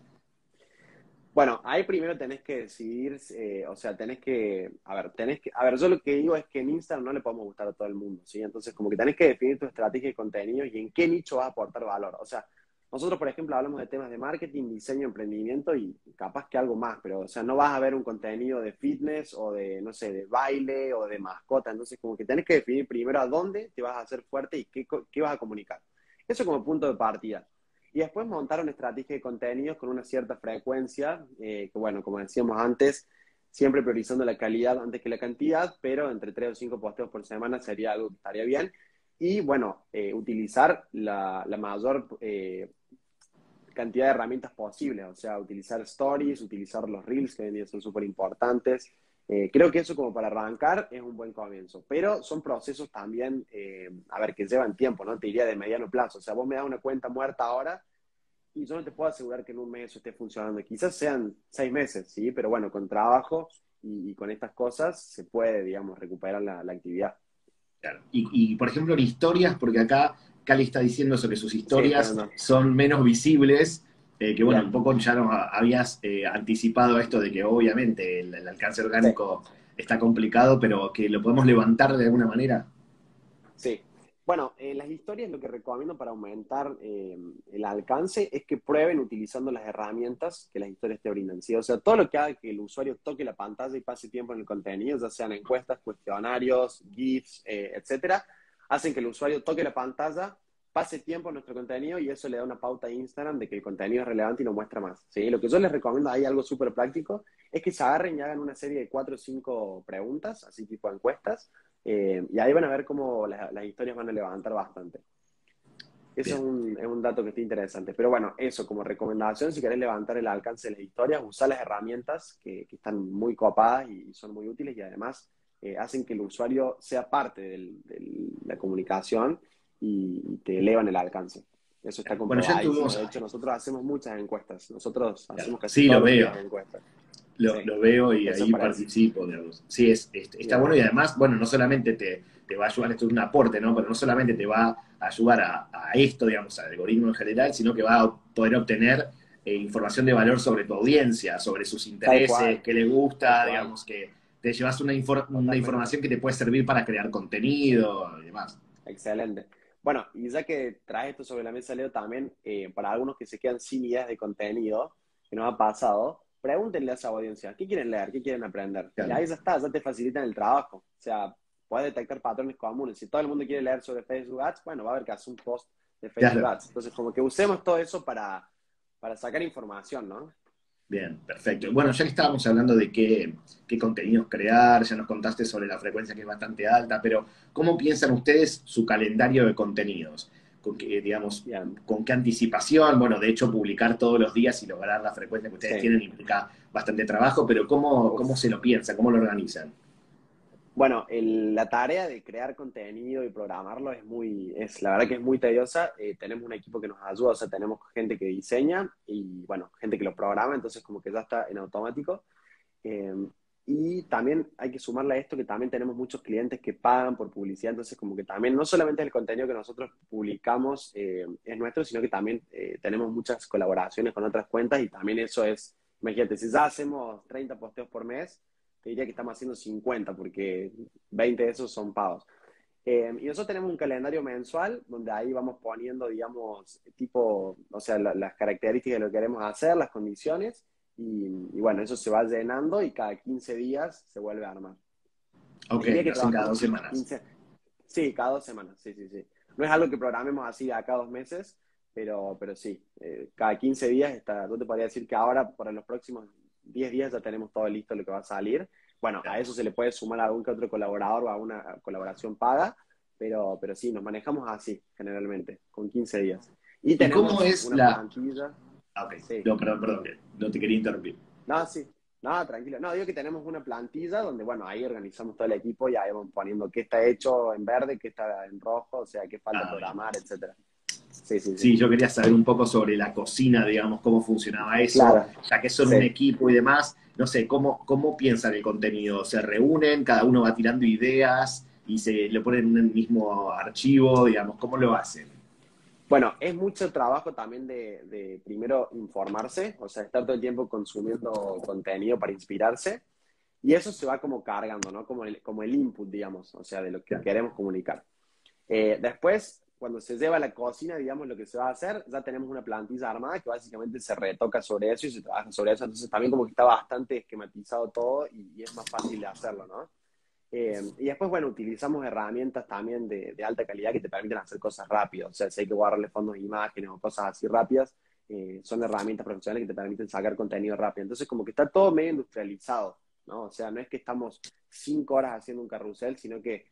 Speaker 2: Bueno, ahí primero tenés que decidir, eh, o sea, tenés que, a ver, tenés que, a ver, yo lo que digo es que en Instagram no le podemos gustar a todo el mundo, ¿sí? Entonces, como que tenés que definir tu estrategia de contenido y en qué nicho vas a aportar valor. O sea, nosotros, por ejemplo, hablamos de temas de marketing, diseño, emprendimiento y capaz que algo más, pero, o sea, no vas a ver un contenido de fitness o de, no sé, de baile o de mascota. Entonces, como que tenés que definir primero a dónde te vas a hacer fuerte y qué, qué vas a comunicar. Eso como punto de partida. Y después montar una estrategia de contenidos con una cierta frecuencia, eh, que bueno, como decíamos antes, siempre priorizando la calidad antes que la cantidad, pero entre tres o cinco posteos por semana sería algo que estaría bien. Y bueno, eh, utilizar la, la mayor eh, cantidad de herramientas posibles, o sea, utilizar stories, utilizar los reels, que hoy en día son súper importantes. Eh, creo que eso como para arrancar es un buen comienzo, pero son procesos también, a ver, que llevan tiempo, ¿no? Te diría de mediano plazo, o sea, vos me das una cuenta muerta ahora y yo no te puedo asegurar que en un mes eso esté funcionando. Quizás sean seis meses, ¿sí? Pero bueno, con trabajo y, con estas cosas se puede, digamos, recuperar la, actividad.
Speaker 1: Claro. Y, por ejemplo, en historias, porque acá Cali está diciendo sobre sus historias son menos visibles, eh, que bueno, un poco ya nos habías eh, anticipado esto de que obviamente el, alcance orgánico está complicado, pero que lo podemos levantar de alguna manera.
Speaker 2: Sí, bueno, en las historias lo que recomiendo para aumentar eh, el alcance es que prueben utilizando las herramientas que las historias te brindan. ¿sí? O sea, todo lo que haga que el usuario toque la pantalla y pase tiempo en el contenido, ya sean encuestas, cuestionarios, GIFs, eh, etcétera, hacen que el usuario toque la pantalla, pase tiempo en nuestro contenido y eso le da una pauta a Instagram de que el contenido es relevante y lo muestra más. ¿sí? Lo que yo les recomiendo ahí, algo súper práctico, es que se agarren y hagan una serie de cuatro o cinco preguntas, así tipo encuestas, eh, y ahí van a ver cómo las, historias van a levantar bastante. Eso es un, es un, dato que está interesante. Pero bueno, eso como recomendación, si querés levantar el alcance de las historias, usar las herramientas que, que están muy copadas y, son muy útiles y además eh, hacen que el usuario sea parte de la comunicación y, te elevan el alcance. Eso está comprobado. Bueno, de hecho, nosotros hacemos muchas encuestas. Nosotros hacemos casi
Speaker 1: sí, lo veo. encuestas lo, veo y ahí participo, digamos. Sí, es, está bueno y además, bueno, no solamente te, va a ayudar, esto es un aporte, ¿no? Pero no solamente te va a ayudar a, esto, digamos, al algoritmo en general, sino que va a poder obtener eh, información de valor sobre tu audiencia, sobre sus intereses, qué le gusta, digamos, que te llevas una, una información que te puede servir para crear contenido y demás.
Speaker 2: Excelente. Bueno, y ya que traes esto sobre la mesa, Leo, también eh, para algunos que se quedan sin ideas de contenido, que nos ha pasado, pregúntenle a esa audiencia, ¿qué quieren leer? ¿Qué quieren aprender? Y ahí ya está, ya te facilitan el trabajo. O sea, puedes detectar patrones comunes. Si todo el mundo quiere leer sobre Facebook Ads, bueno, va a haber que hacer un post de Facebook Ads. Entonces, como que usemos todo eso para, para sacar información, ¿no?
Speaker 1: Bien, perfecto. Bueno, ya que estábamos hablando de qué, qué, contenidos crear, ya nos contaste sobre la frecuencia que es bastante alta, pero ¿cómo piensan ustedes su calendario de contenidos? con qué, digamos, con qué anticipación. Bueno, de hecho, publicar todos los días y lograr la frecuencia que ustedes tienen implica bastante trabajo, pero ¿cómo, ¿cómo se lo piensan? ¿Cómo lo organizan?
Speaker 2: Bueno, la tarea de crear contenido y programarlo es muy, es la verdad que es muy tediosa. Eh, tenemos un equipo que nos ayuda, o sea, tenemos gente que diseña y, bueno, gente que lo programa, entonces como que ya está en automático. Eh, y también hay que sumarle a esto que también tenemos muchos clientes que pagan por publicidad, entonces como que también no solamente el contenido que nosotros publicamos eh, es nuestro, sino que también eh, tenemos muchas colaboraciones con otras cuentas y también eso es, imagínate, si ya hacemos 30 posteos por mes, te diría que estamos haciendo 50 porque 20 de esos son pagos. Eh, y nosotros tenemos un calendario mensual donde ahí vamos poniendo, digamos, tipo, o sea, las características de lo que queremos hacer, las condiciones y, bueno, eso se va llenando y cada 15 días se vuelve a armar.
Speaker 1: Ok, que cada dos semanas.
Speaker 2: sí, cada dos semanas, sí, sí, sí. No es algo que programemos así a cada dos meses, pero, pero sí, eh, cada 15 días está, yo te podría decir que ahora, para los próximos 10 días, ya tenemos todo listo lo que va a salir. Bueno, a eso se le puede sumar a algún que otro colaborador o a una colaboración paga, pero, pero sí, nos manejamos así, generalmente, con 15 días.
Speaker 1: Y, tenemos cómo es una la... plantilla Ah, ok. No, perdón, perdón, no te quería interrumpir.
Speaker 2: No, sí. No, tranquilo. No, digo que tenemos una plantilla donde, bueno, ahí organizamos todo el equipo y ahí vamos poniendo qué está hecho en verde, qué está en rojo, o sea, qué falta ah, programar, etcétera.
Speaker 1: Sí, sí, sí. sí, yo quería saber un poco sobre la cocina, digamos, cómo funcionaba eso, ya que son un equipo y demás. No sé, ¿cómo, ¿cómo piensan el contenido? ¿Se reúnen? ¿Cada uno va tirando ideas y se lo ponen en un mismo archivo? Digamos, ¿cómo lo hacen?
Speaker 2: Bueno, es mucho trabajo también de, primero informarse, o sea, estar todo el tiempo consumiendo contenido para inspirarse. Y eso se va como cargando, ¿no? Como el, como el input, digamos, o sea, de lo que queremos comunicar. Eh, después, cuando se lleva a la cocina, digamos, lo que se va a hacer, ya tenemos una plantilla armada que básicamente se retoca sobre eso y se trabaja sobre eso. Entonces, también como que está bastante esquematizado todo y, y es más fácil de hacerlo, ¿no? Eh, y después, bueno, utilizamos herramientas también de, alta calidad que te permiten hacer cosas rápidas. O sea, si hay que guardarle fondos de imágenes o cosas así rápidas, eh, son herramientas profesionales que te permiten sacar contenido rápido. Entonces, como que está todo medio industrializado, ¿no? O sea, no es que estamos cinco horas haciendo un carrusel, sino que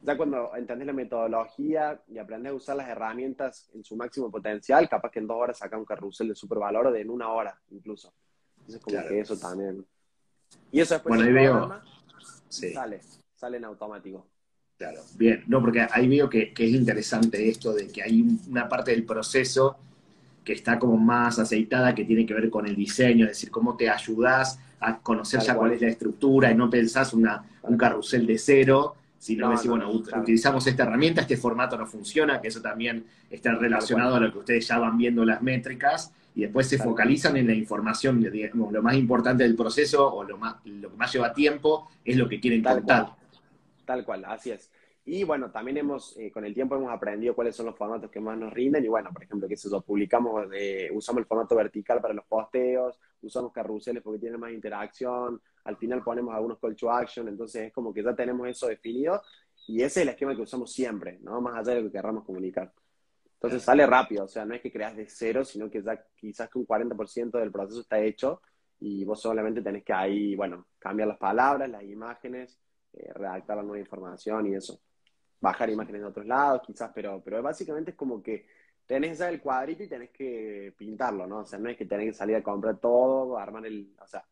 Speaker 2: ya cuando entendés la metodología y aprendes a usar las herramientas en su máximo potencial, capaz que en dos horas saca un carrusel de super valor o de en una hora incluso. Entonces, como que eso también. Y eso después
Speaker 1: bueno, ahí veo.
Speaker 2: sale, sale en automático.
Speaker 1: Claro, bien. No, porque ahí veo que, que, es interesante esto de que hay una parte del proceso que está como más aceitada, que tiene que ver con el diseño, es decir, cómo te ayudas a conocer ya cuál es la estructura y no pensás una, un carrusel de cero, sino decir, bueno, utilizamos esta herramienta, este formato no funciona, que eso también está relacionado a lo que ustedes ya van viendo las métricas, y después se focalizan en la información, digamos, lo más importante del proceso o lo, más, lo que más lleva tiempo es lo que quieren contar.
Speaker 2: Tal cual, así es. Y bueno, también hemos, eh, con el tiempo hemos aprendido cuáles son los formatos que más nos rinden. Y bueno, por ejemplo, que eso, publicamos, eh, usamos el formato vertical para los posteos, usamos carruseles porque tienen más interacción, al final ponemos algunos call to action, entonces es como que ya tenemos eso definido. Y ese es el esquema que usamos siempre, ¿no? Más allá de lo que querramos comunicar. Entonces sale rápido, o sea, no es que creas de cero, sino que ya quizás que un 40% del proceso está hecho y vos solamente tenés que ahí, bueno, cambiar las palabras, las imágenes, eh, redactar la nueva información y eso bajar imágenes de otros lados, quizás, pero, pero básicamente es como que tenés ya el cuadrito y tenés que pintarlo, ¿no? O sea, no es que tenés que salir a comprar todo, armar el, o sea,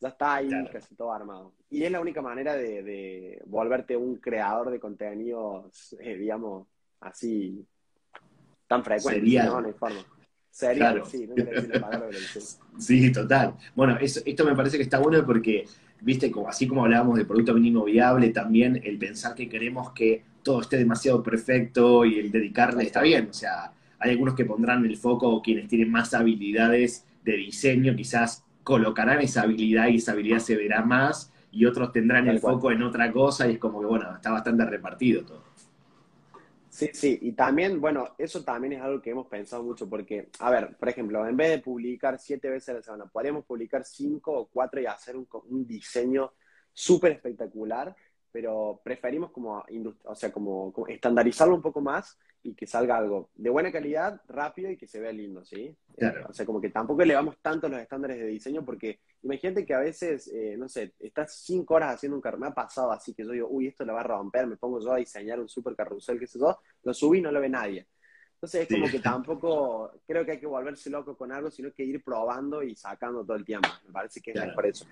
Speaker 2: ya está ahí casi todo armado. Y es la única manera de, volverte un creador de contenidos, eh, digamos, así, tan frecuente, ¿no? No hay forma. Sería, sí, no la palabra, *laughs*
Speaker 1: sí, total. Bueno, esto me parece que está bueno porque, viste, como, así como hablábamos de producto mínimo viable, también el pensar que queremos que todo esté demasiado perfecto y el dedicarle está bien. O sea, hay algunos que pondrán el foco, quienes tienen más habilidades de diseño, quizás colocarán esa habilidad y esa habilidad se verá más, y otros tendrán el foco en otra cosa y es como que, bueno, está bastante repartido todo.
Speaker 2: Sí, sí, y también, bueno, eso también es algo que hemos pensado mucho, porque, a ver, por ejemplo, en vez de publicar siete veces a la semana, podríamos publicar cinco o cuatro y hacer un, un diseño súper espectacular pero preferimos como, o sea, como, estandarizarlo un poco más y que salga algo de buena calidad, rápido y que se vea lindo, ¿sí?
Speaker 1: Claro.
Speaker 2: o sea, como que tampoco elevamos tanto los estándares de diseño porque imagínate que a veces, eh, no sé, estás cinco horas haciendo un carrusel, me ha pasado así que yo digo, uy, esto lo va a romper, me pongo yo a diseñar un super carrusel, qué sé yo, lo subí y no lo ve nadie. Entonces es como que tampoco creo que hay que volverse loco con algo, sino que ir probando y sacando todo el tiempo. Me parece que es mejor eso.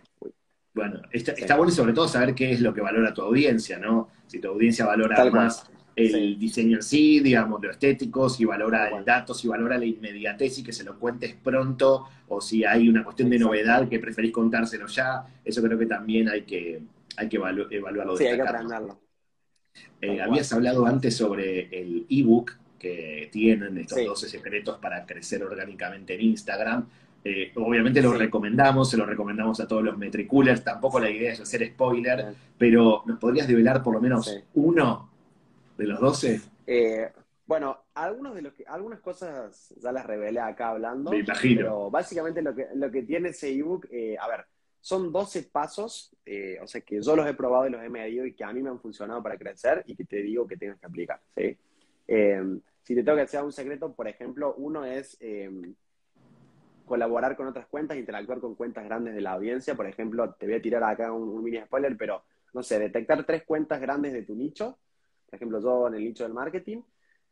Speaker 1: Bueno, está, bueno y sobre todo saber qué es lo que valora tu audiencia, ¿no? Si tu audiencia valora más el diseño en sí, digamos, lo estético, si valora el dato, si valora la inmediatez y que se lo cuentes pronto, o si hay una cuestión de novedad que preferís contárselo ya, eso creo que también hay que, hay que evaluarlo.
Speaker 2: Sí, hay que aprenderlo.
Speaker 1: Eh, habías hablado antes sobre el ebook que tienen, estos 12 secretos para crecer orgánicamente en Instagram. Eh, obviamente lo recomendamos, se lo recomendamos a todos los metriculers, tampoco la idea es hacer spoiler, pero ¿nos podrías develar por lo menos uno de los 12?
Speaker 2: Eh, bueno, algunos de los que, algunas cosas ya las revelé acá hablando.
Speaker 1: Me imagino.
Speaker 2: Pero básicamente lo que, lo que tiene ese ebook, eh, a ver, son 12 pasos, o sea, que yo los he probado y los he medido y que a mí me han funcionado para crecer y que te digo que tienes que aplicar, ¿sí? si te tengo que decir un secreto, por ejemplo, uno es colaborar con otras cuentas, interactuar con cuentas grandes de la audiencia. Por ejemplo, te voy a tirar acá un, mini spoiler, pero no sé, detectar tres cuentas grandes de tu nicho. Por ejemplo, yo en el nicho del marketing.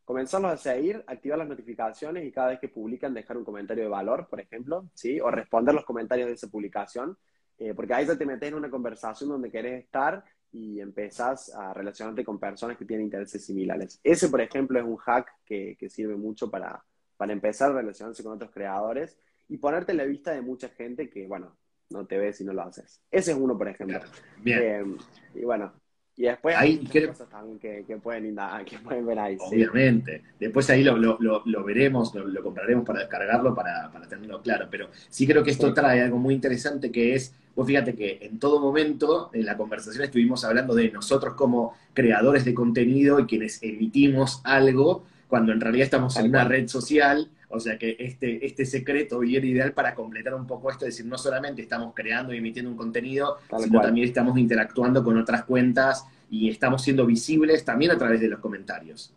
Speaker 2: Comenzarlos a seguir, activar las notificaciones y cada vez que publican dejar un comentario de valor, por ejemplo, ¿sí? O responder los comentarios de esa publicación. Eh, porque ahí ya te metes en una conversación donde querés estar y empezás a relacionarte con personas que tienen intereses similares. Ese, por ejemplo, es un hack que, que sirve mucho para, para empezar a relacionarse con otros creadores y ponerte en la vista de mucha gente que, bueno, no te ves si no lo haces. Ese es uno, por ejemplo.
Speaker 1: Bien.
Speaker 2: Eh, y bueno, y después
Speaker 1: hay
Speaker 2: cosas también que, pueden, *laughs* que pueden ver ahí.
Speaker 1: Obviamente. Después ahí lo, lo, veremos, lo, compraremos para descargarlo, para, para, tenerlo claro. Pero sí creo que esto trae algo muy interesante que es, vos fíjate que en todo momento en la conversación estuvimos hablando de nosotros como creadores de contenido y quienes emitimos algo, cuando en realidad estamos en una red social O sea que este, este secreto viene ideal para completar un poco esto, es decir, no solamente estamos creando y emitiendo un contenido, sino también estamos interactuando con otras cuentas y estamos siendo visibles también a través de los comentarios.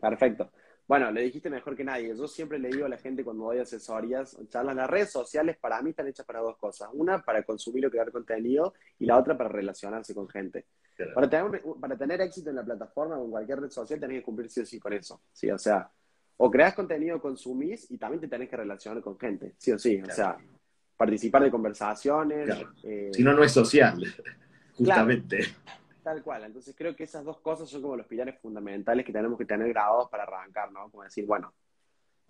Speaker 2: Perfecto. Bueno, le dijiste mejor que nadie. Yo siempre le digo a la gente cuando doy asesorías, charlas, las redes sociales para mí están hechas para dos cosas. Una, para consumir o crear contenido y la otra, para relacionarse con gente. Para, tener, para tener éxito en la plataforma o en cualquier red social, tenés que cumplir sí o sí con eso. ¿sí? O sea, o creas contenido, consumís y también te tenés que relacionar con gente, sí o sí. O sea, participar de conversaciones.
Speaker 1: Eh, si no, no es social, justamente.
Speaker 2: Tal cual. Entonces creo que esas dos cosas son como los pilares fundamentales que tenemos que tener grabados para arrancar, ¿no? Como decir, bueno,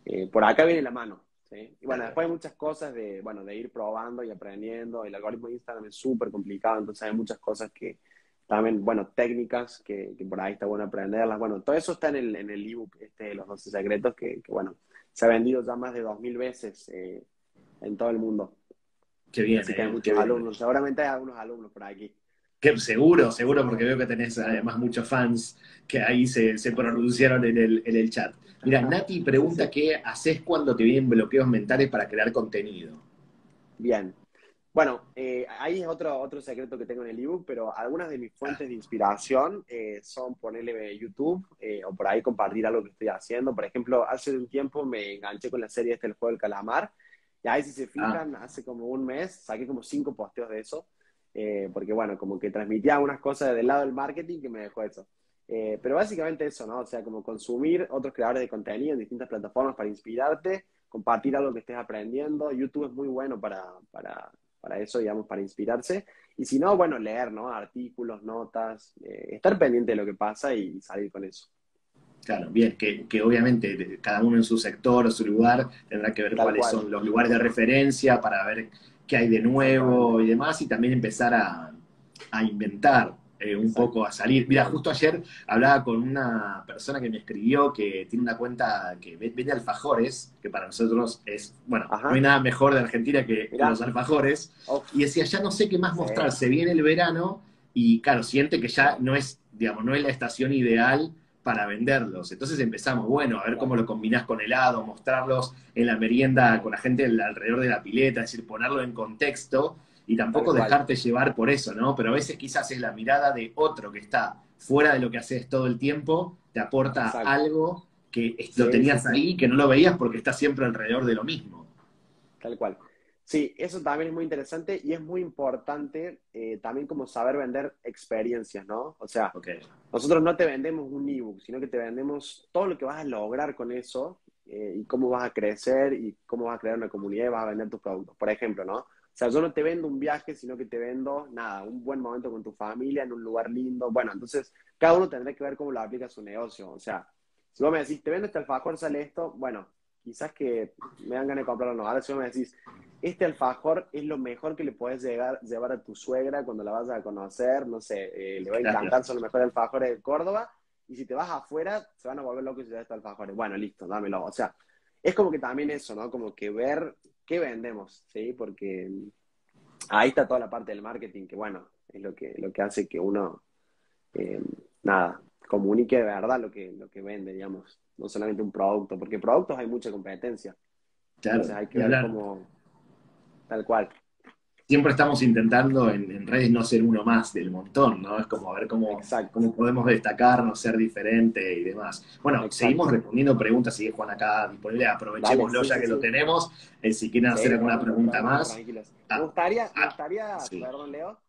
Speaker 2: eh, por acá viene la mano. ¿sí? Y bueno, después hay muchas cosas de, bueno, de ir probando y aprendiendo. El algoritmo de Instagram es súper complicado, entonces hay muchas cosas que también, bueno, técnicas que, por ahí está bueno aprenderlas. Bueno, todo eso está en el, en el ebook, este, Los 12 Secretos, que, bueno, se ha vendido ya más de 2.000 veces eh, en todo el mundo.
Speaker 1: Qué bien.
Speaker 2: Así que hay eh, muchos alumnos. Seguramente hay algunos alumnos por aquí.
Speaker 1: Que seguro, seguro, porque veo que tenés además muchos fans que ahí se, se pronunciaron en el, en el chat. Mira, Nati pregunta qué haces cuando te vienen bloqueos mentales para crear contenido.
Speaker 2: Bien. Bueno, eh, ahí es otro, otro secreto que tengo en el ebook, pero algunas de mis fuentes de inspiración eh, son ponerle YouTube eh, o por ahí compartir algo que estoy haciendo. Por ejemplo, hace un tiempo me enganché con la serie este, El Juego del Calamar. Y ahí, si se fijan, ah. hace como un mes saqué como cinco posteos de eso. Eh, porque bueno, como que transmitía unas cosas del lado del marketing que me dejó eso. Pero básicamente eso, ¿no? O sea, como consumir otros creadores de contenido en distintas plataformas para inspirarte, compartir algo que estés aprendiendo. YouTube es muy bueno para, para, para eso, digamos, para inspirarse. Y si no, bueno, leer, ¿no? Artículos, notas, eh, estar pendiente de lo que pasa y salir con eso.
Speaker 1: Claro, bien, que, que, obviamente cada uno en su sector o su lugar tendrá que ver cuáles son los lugares de referencia para ver qué hay de nuevo y demás, y también empezar a, inventar eh, un poco, a salir. Mira, justo ayer hablaba con una persona que me escribió que tiene una cuenta que vende alfajores, que para nosotros es, bueno, no hay nada mejor de Argentina que los alfajores, y decía, ya no sé qué más mostrar, se viene el verano, y claro, siente que ya no es, digamos, no es la estación ideal para venderlos. Entonces empezamos, bueno, a ver cómo lo combinás con helado, mostrarlos en la merienda con la gente alrededor de la pileta, es decir, ponerlo en contexto y tampoco dejarte llevar por eso, ¿no? Pero a veces quizás es la mirada de otro que está fuera de lo que haces todo el tiempo, te aporta algo que lo tenías ahí, que no lo veías porque está siempre alrededor de lo mismo.
Speaker 2: Tal cual. Sí, eso también es muy interesante y es muy importante eh, también como saber vender experiencias, ¿no? O sea, nosotros no te vendemos un ebook, sino que te vendemos todo lo que vas a lograr con eso eh, y cómo vas a crecer y cómo vas a crear una comunidad y vas a vender tus productos. Por ejemplo, ¿no? O sea, yo no te vendo un viaje, sino que te vendo, nada, un buen momento con tu familia en un lugar lindo. Bueno, entonces cada uno tendrá que ver cómo lo aplica a su negocio. O sea, si vos me decís, te vendo este alfajor, sale esto, bueno, quizás que me dan ganas de comprarlo no. Ahora si vos me decís, este alfajor es lo mejor que le puedes llegar, llevar a tu suegra cuando la vas a conocer, no sé, eh, le va a encantar, son los mejores alfajores de Córdoba, y si te vas afuera, se van a volver locos si te estos alfajores. Bueno, listo, dámelo. O sea, es como que también eso, ¿no? Como que ver qué vendemos, ¿sí? Porque ahí está toda la parte del marketing, que bueno, es lo que, lo que hace que uno, eh, nada, comunique de verdad lo que, lo que vende, digamos, no solamente un producto, porque productos hay mucha competencia. Claro, Entonces hay que ver cómo Tal cual.
Speaker 1: Siempre estamos intentando en, redes no ser uno más del montón, ¿no? Es como a ver cómo, cómo podemos destacarnos, ser diferente y demás. Bueno, seguimos respondiendo preguntas, sigue Juan acá disponible, aprovechémoslo ya que lo tenemos. Eh, si quieren hacer alguna pregunta más.
Speaker 2: Ah, me gustaría, me ah, gustaría perdón Leo,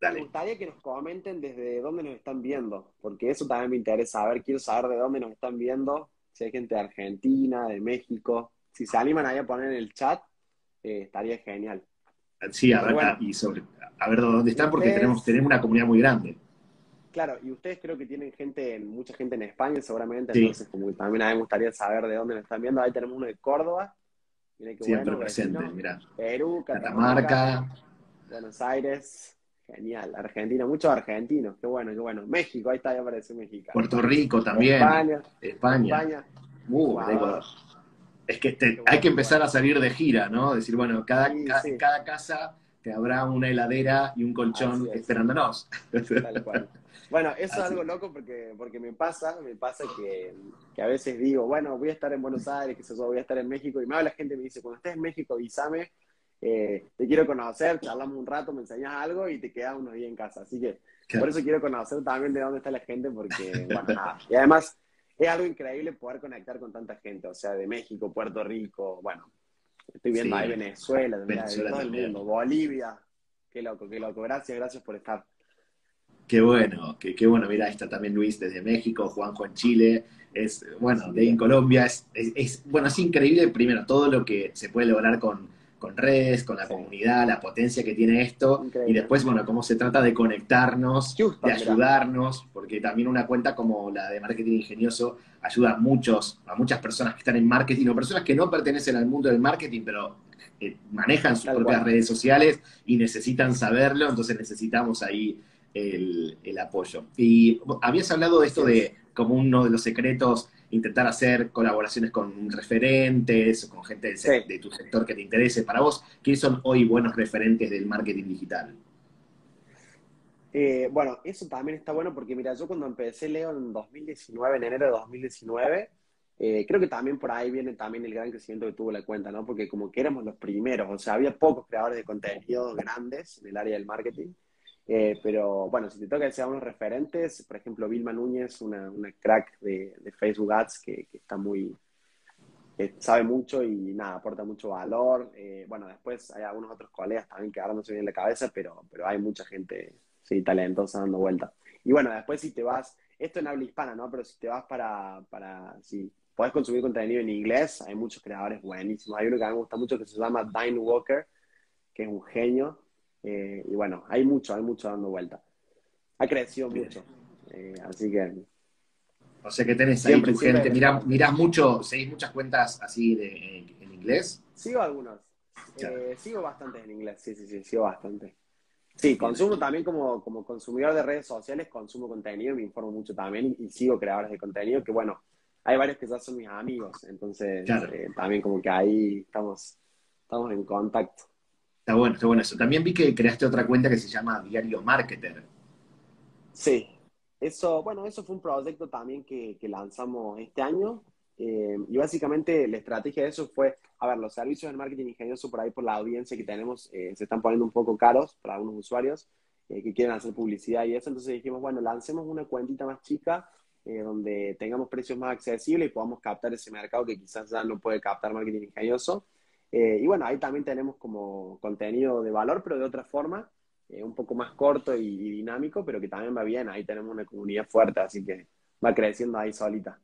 Speaker 2: me gustaría que nos comenten desde dónde nos están viendo, porque eso también me interesa saber, quiero saber de dónde nos están viendo, si hay gente de Argentina, de México, si se animan ahí a poner en el chat, eh, estaría genial.
Speaker 1: Sí, a ver, y sobre, a ver dónde están, porque tenemos, tenemos una comunidad muy grande.
Speaker 2: Claro, y ustedes creo que tienen gente, mucha gente en España seguramente, entonces como también a mí me gustaría saber de dónde nos están viendo. Ahí tenemos uno de Córdoba.
Speaker 1: Siempre presente, mira.
Speaker 2: Perú, Catamarca, Buenos Aires, genial. Argentina, muchos argentinos, qué bueno, qué bueno. México, ahí está, ya aparece México.
Speaker 1: Puerto Rico también. España. España. España. Uh, es que hay que empezar a salir de gira, ¿no? Decir, bueno, cada, cada, casa que habrá una heladera y un colchón esperándonos.
Speaker 2: Tal cual. Bueno, eso es algo loco porque, porque me pasa, me pasa que, a veces digo, bueno, voy a estar en Buenos Aires, que sé yo, voy a estar en México, y me habla la gente y me dice, cuando estés en México, avísame, eh, te quiero conocer, charlamos un rato, me enseñas algo y te quedas unos días en casa. Así que por eso quiero conocer también de dónde está la gente, porque, bueno, nada. Y además es algo increíble poder conectar con tanta gente, o sea, de México, Puerto Rico, bueno, estoy viendo ahí Venezuela, Venezuela de todo el mundo, Bolivia, qué loco, qué loco. Gracias, gracias por estar.
Speaker 1: Qué bueno, qué, qué bueno, mira, está también Luis desde México, Juanjo en Chile, es, bueno, de en Colombia, es, es, bueno, es increíble primero todo lo que se puede lograr con, con redes, con la comunidad, la potencia que tiene esto, y después, bueno, cómo se trata de conectarnos, de ayudarnos, porque también una cuenta como la de marketing ingenioso ayuda a muchos, a muchas personas que están en marketing o personas que no pertenecen al mundo del marketing, pero eh, manejan sus propias redes sociales y necesitan saberlo, entonces necesitamos ahí el, el apoyo. Y habías hablado de esto de como uno de los secretos intentar hacer colaboraciones con referentes, con gente de, tu sector que te interese. Para vos, ¿quiénes son hoy buenos referentes del marketing digital?
Speaker 2: Eh, bueno, eso también está bueno porque, mira, yo cuando empecé Leo en 2019, en enero de 2019, eh, creo que también por ahí viene también el gran crecimiento que tuvo la cuenta, ¿no? Porque como que éramos los primeros, o sea, había pocos creadores de contenido grandes en el área del marketing. Eh, pero bueno, si te toca decir unos referentes, por ejemplo, Vilma Núñez, una, una crack de, de, Facebook Ads que, que está muy, sabe mucho y nada, aporta mucho valor. Eh, bueno, después hay algunos otros colegas también que ahora no se vienen en la cabeza, pero, pero hay mucha gente, sí, talentosa dando vuelta. Y bueno, después si te vas, esto en habla hispana, ¿no? Pero si te vas para, para si podés consumir contenido en inglés, hay muchos creadores buenísimos. Hay uno que a mí me gusta mucho que se llama Dine Walker, que es un genio eh, y bueno, hay mucho, hay mucho dando vuelta. Ha crecido mucho. Eh, así que.
Speaker 1: O sea que tenés ahí tu gente. Mirás, mucho, seguís muchas cuentas así de, en, inglés.
Speaker 2: Sigo algunos. Eh, sigo bastante en inglés, sí, sí, sí, sigo bastante. Sí, consumo también como, como consumidor de redes sociales, consumo contenido, me informo mucho también y sigo creadores de contenido que, bueno, hay varios que ya son mis amigos, entonces también como que ahí estamos, estamos en contacto.
Speaker 1: Está bueno, está bueno eso. También vi que creaste otra cuenta que se llama Diario Marketer.
Speaker 2: Sí, eso, bueno, eso fue un proyecto también que, lanzamos este año. Eh, y básicamente la estrategia de eso fue, a ver, los servicios del marketing ingenioso por ahí, por la audiencia que tenemos, eh, se están poniendo un poco caros para algunos usuarios eh, que quieren hacer publicidad y eso. Entonces dijimos, bueno, lancemos una cuentita más chica donde tengamos precios más accesibles y podamos captar ese mercado que quizás ya no puede captar marketing ingenioso. Eh, y bueno, ahí también tenemos como contenido de valor, pero de otra forma, eh, un poco más corto y, dinámico, pero que también va bien. Ahí tenemos una comunidad fuerte, así que va creciendo ahí solita.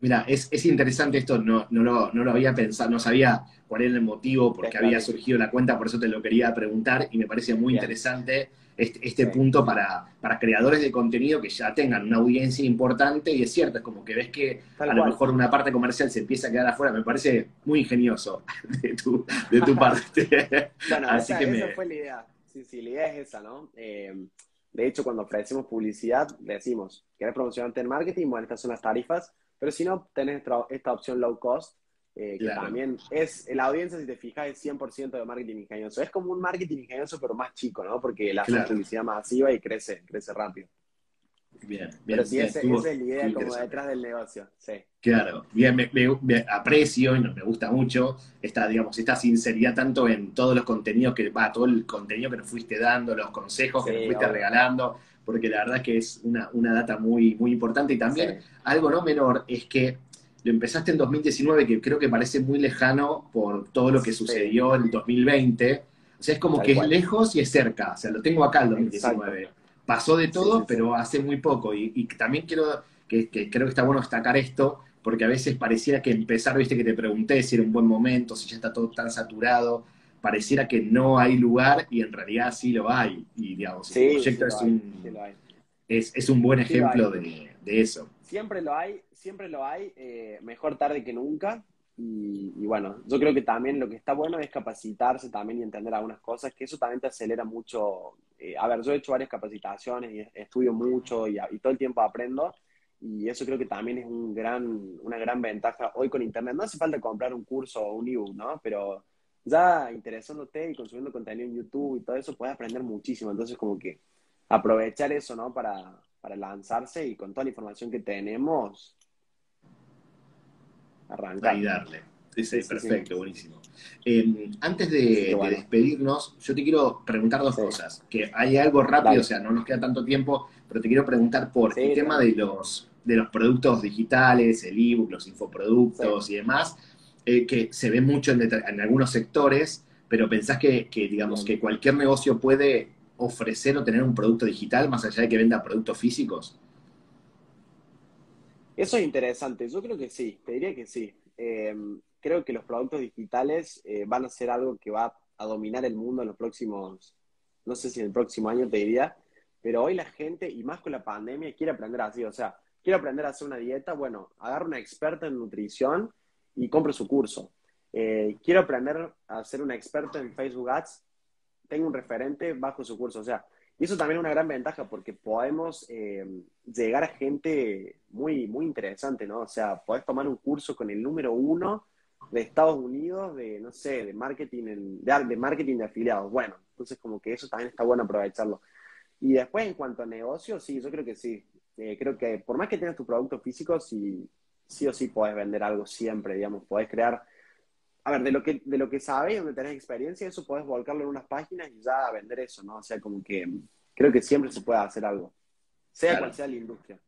Speaker 1: Mira, es, es, interesante esto, no, no, lo, no, lo, había pensado, no sabía cuál era el motivo por qué había surgido la cuenta, por eso te lo quería preguntar y me parece muy interesante este, este punto para, para, creadores de contenido que ya tengan una audiencia importante y es cierto, es como que ves que a lo mejor una parte comercial se empieza a quedar afuera, me parece muy ingenioso *laughs* de tu, de tu parte. *laughs*
Speaker 2: bueno, Así esa, que fue la idea, sí, sí, la idea es esa, ¿no? Eh, de hecho, cuando ofrecemos publicidad, le decimos, ¿quieres promocionarte en marketing? Bueno, estas son las tarifas, pero si no, tenés esta opción low cost, eh, que también es, la audiencia, si te fijas, es 100% de marketing ingenioso. Es como un marketing ingenioso, pero más chico, ¿no? Porque la publicidad masiva y crece, crece rápido.
Speaker 1: Bien, bien.
Speaker 2: Pero sí, esa es la idea como detrás del negocio, sí.
Speaker 1: Claro, bien, me, aprecio y me gusta mucho esta, digamos, esta sinceridad tanto en todos los contenidos que, va, todo el contenido que nos fuiste dando, los consejos que nos fuiste regalando, porque la verdad que es una, una data muy, muy importante y también algo no menor es que lo empezaste en 2019, que creo que parece muy lejano por todo lo que sucedió en 2020. O sea, es como que es lejos y es cerca. O sea, lo tengo acá en 2019. Pasó de todo, pero hace muy poco. Y, también quiero, que, creo que está bueno destacar esto, porque a veces pareciera que empezar, viste que te pregunté si era un buen momento, si ya está todo tan saturado, pareciera que no hay lugar y en realidad sí lo hay. Y digamos, el proyecto es, un, es, un buen ejemplo de, de, eso.
Speaker 2: Siempre lo hay, siempre lo hay, eh, mejor tarde que nunca. Y, bueno, yo creo que también lo que está bueno es capacitarse también y entender algunas cosas, que eso también te acelera mucho. Eh, a ver, yo he hecho varias capacitaciones y estudio mucho y, todo el tiempo aprendo. Y eso creo que también es un gran, una gran ventaja hoy con Internet. No hace falta comprar un curso o un ebook, ¿no? Pero ya interesándote y consumiendo contenido en YouTube y todo eso, puedes aprender muchísimo. Entonces, como que aprovechar eso, ¿no? Para, para lanzarse y con toda la información que tenemos,
Speaker 1: arrancar. Y darle. Sí, perfecto, buenísimo. Em, antes de, despedirnos, yo te quiero preguntar dos cosas. Que hay algo rápido, o sea, no nos queda tanto tiempo, pero te quiero preguntar por el tema de los, de los productos digitales, el ebook, los infoproductos y demás, eh, que se ve mucho en, algunos sectores, pero pensás que, digamos, que cualquier negocio puede ofrecer o tener un producto digital más allá de que venda productos físicos?
Speaker 2: Eso es interesante. Yo creo que sí, te diría que sí. Eh, creo que los productos digitales eh, van a ser algo que va a dominar el mundo en los próximos, no sé si en el próximo año te diría, pero hoy la gente, y más con la pandemia, quiere aprender así. O sea, quiero aprender a hacer una dieta, bueno, agarro una experta en nutrición y compro su curso. Eh, quiero aprender a ser una experta en Facebook Ads, tengo un referente bajo su curso. O sea, y eso también es una gran ventaja porque podemos eh, llegar a gente muy, muy interesante, ¿no? O sea, podés tomar un curso con el número uno de Estados Unidos de, no sé, de marketing, de, de marketing de afiliados. Bueno, entonces como que eso también está bueno aprovecharlo. Y después, en cuanto a negocios, sí, yo creo que sí. Eh, creo que por más que tengas tu producto físico, sí, sí o sí podés vender algo siempre, digamos, podés crear... A ver, de lo que, de lo que sabes, donde tenés experiencia, eso podés volcarlo en unas páginas y ya vender eso, ¿no? O sea, como que creo que siempre se puede hacer algo, sea cual sea la industria.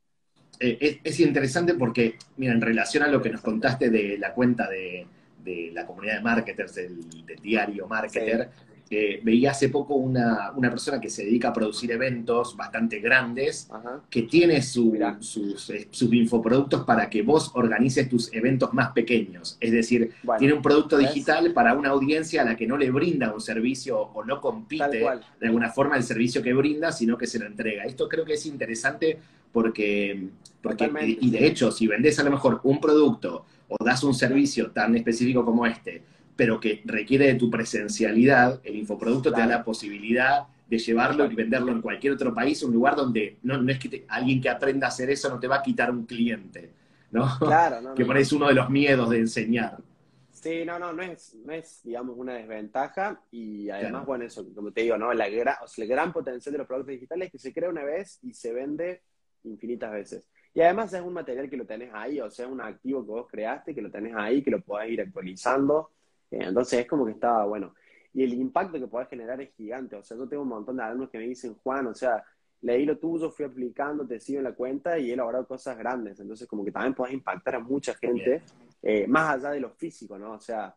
Speaker 1: Eh, es, interesante porque, mira, en relación a lo que nos contaste de la cuenta de, la comunidad de marketers, del, diario Marketer, veía hace poco una, persona que se dedica a producir eventos bastante grandes, que tiene sus, eh, sus, infoproductos para que vos organices tus eventos más pequeños. Es decir, tiene un producto digital para una audiencia a la que no le brinda un servicio o no compite de alguna forma el servicio que brinda, sino que se lo entrega. Esto creo que es interesante porque, porque y de hecho, si vendés a lo mejor un producto o das un servicio tan específico como este, pero que requiere de tu presencialidad, el infoproducto te da la posibilidad de llevarlo y venderlo en cualquier otro país, un lugar donde no, no es que alguien que aprenda a hacer eso no te va a quitar un cliente, ¿no? Claro, no, *laughs* que por es uno de los miedos de enseñar.
Speaker 2: Sí, no, no, no es, no es, digamos, una desventaja y además, bueno, eso, como te digo, ¿no? La gran, el gran potencial de los productos digitales es que se crea una vez y se vende infinitas veces. Y además es un material que lo tenés ahí, o sea, un activo que vos creaste, que lo tenés ahí, que lo podés ir actualizando entonces es como que estaba bueno. Y el impacto que podés generar es gigante. O sea, yo tengo un montón de alumnos que me dicen, Juan, o sea, leí lo tuyo, fui aplicando, te sigo en la cuenta y he logrado cosas grandes. Entonces, como que también podés impactar a mucha gente, eh, más allá de lo físico, ¿no? O sea,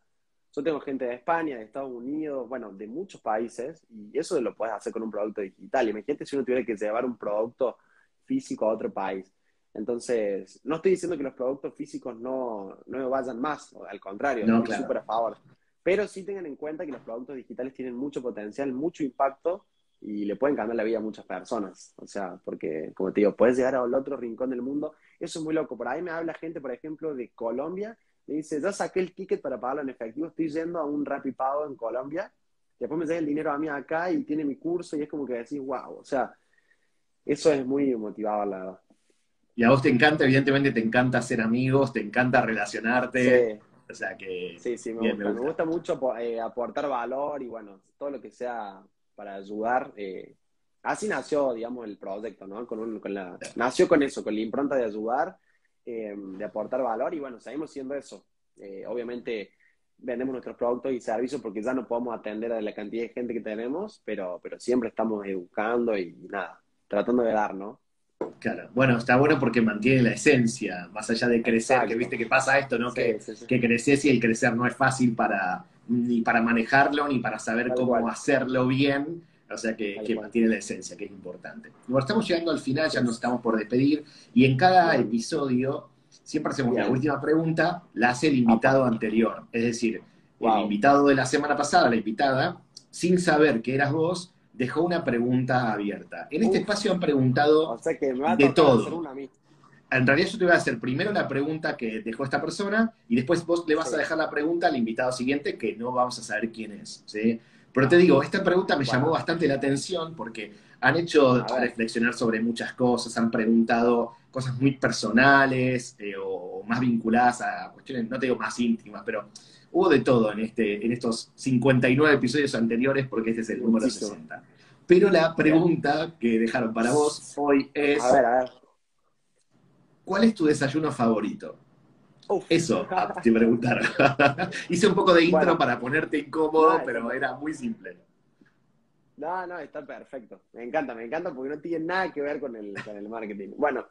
Speaker 2: yo tengo gente de España, de Estados Unidos, bueno, de muchos países, y eso lo puedes hacer con un producto digital. Imagínate si uno tuviera que llevar un producto físico a otro país. Entonces, no estoy diciendo que los productos físicos no, no vayan más, al contrario, no, estoy súper a favor. Pero sí tengan en cuenta que los productos digitales tienen mucho potencial, mucho impacto y le pueden cambiar la vida a muchas personas. O sea, porque, como te digo, puedes llegar al otro rincón del mundo. Eso es muy loco. Por ahí me habla gente, por ejemplo, de Colombia. Me dice, ya saqué el ticket para pagarlo en efectivo, estoy yendo a un Rappi Pago en Colombia. Después me llega el dinero a mí acá y tiene mi curso y es como que decís, wow. O sea, eso es muy motivador, la verdad.
Speaker 1: Y a vos te encanta, evidentemente te encanta hacer amigos, te encanta relacionarte. Sí. O sea que.
Speaker 2: Sí, sí, me, gusta, mucho eh, aportar valor y bueno, todo lo que sea para ayudar. Eh, así nació, digamos, el proyecto, ¿no? Con, con la, nació con eso, con la impronta de ayudar, eh, de aportar valor y bueno, seguimos siendo eso. obviamente vendemos nuestros productos y servicios porque ya no podemos atender a la cantidad de gente que tenemos, pero, pero siempre estamos educando y nada, tratando de dar, ¿no?
Speaker 1: Claro, bueno, está bueno porque mantiene la esencia, más allá de crecer, que viste que pasa esto, ¿no? que, que creces y el crecer no es fácil para ni para manejarlo, ni para saber cómo hacerlo bien, o sea que, mantiene la esencia, que es importante. Bueno, estamos llegando al final, ya nos estamos por despedir, y en cada episodio siempre hacemos la última pregunta, la hace el invitado anterior, es decir, el invitado de la semana pasada, la invitada, sin saber que eras vos, dejó una pregunta abierta. En este espacio han preguntado de todo. En realidad yo te voy a hacer primero la pregunta que dejó esta persona y después vos le vas a dejar la pregunta al invitado siguiente que no vamos a saber quién es. ¿sí? Pero te digo, esta pregunta me llamó bastante la atención porque han hecho reflexionar sobre muchas cosas, han preguntado cosas muy personales eh, o, más vinculadas a cuestiones, no te digo más íntimas, pero Hubo de todo en, este, en estos 59 episodios anteriores, porque este es el número 60. Pero la pregunta que dejaron para vos hoy es...
Speaker 2: A ver, a ver.
Speaker 1: ¿Cuál es tu desayuno favorito? Eso, te preguntaron. *laughs* Hice un poco de intro para ponerte incómodo, pero era muy simple.
Speaker 2: No, no, está perfecto. Me encanta, me encanta porque no tiene nada que ver con el, con el marketing. Bueno,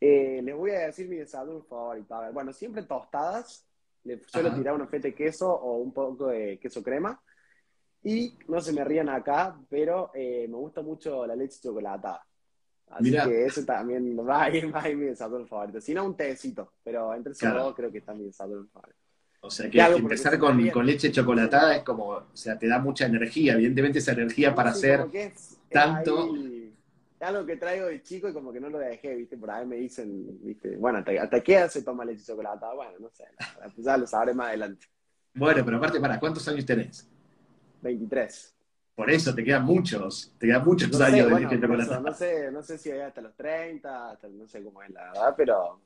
Speaker 2: eh, les voy a decir mi desayuno favorito. A ver, bueno, siempre tostadas. Le suelo tirar una feta de queso o un poco de queso crema. Y no se me rían acá, pero eh, me gusta mucho la leche chocolatada. Así que eso también *laughs* va a ir, va a ir mi desayuno favorito. Si no, un tecito, pero entre esos dos creo que está mi desayuno favorito.
Speaker 1: O sea, que empezar con, con, leche chocolatada es como, o sea, te da mucha energía, evidentemente esa energía para hacer tanto...
Speaker 2: Es algo que traigo de chico y como que no lo dejé, ¿viste? Por ahí me dicen, ¿viste? Bueno, ¿hasta, qué se toma leche chocolatada? Bueno, no sé, ya lo sabré más adelante.
Speaker 1: Bueno, pero aparte, ¿para cuántos años tenés?
Speaker 2: 23.
Speaker 1: Por eso, te quedan muchos, te quedan muchos años de chocolatada.
Speaker 2: no, sé, no sé si hay hasta los 30, no sé cómo es la verdad, pero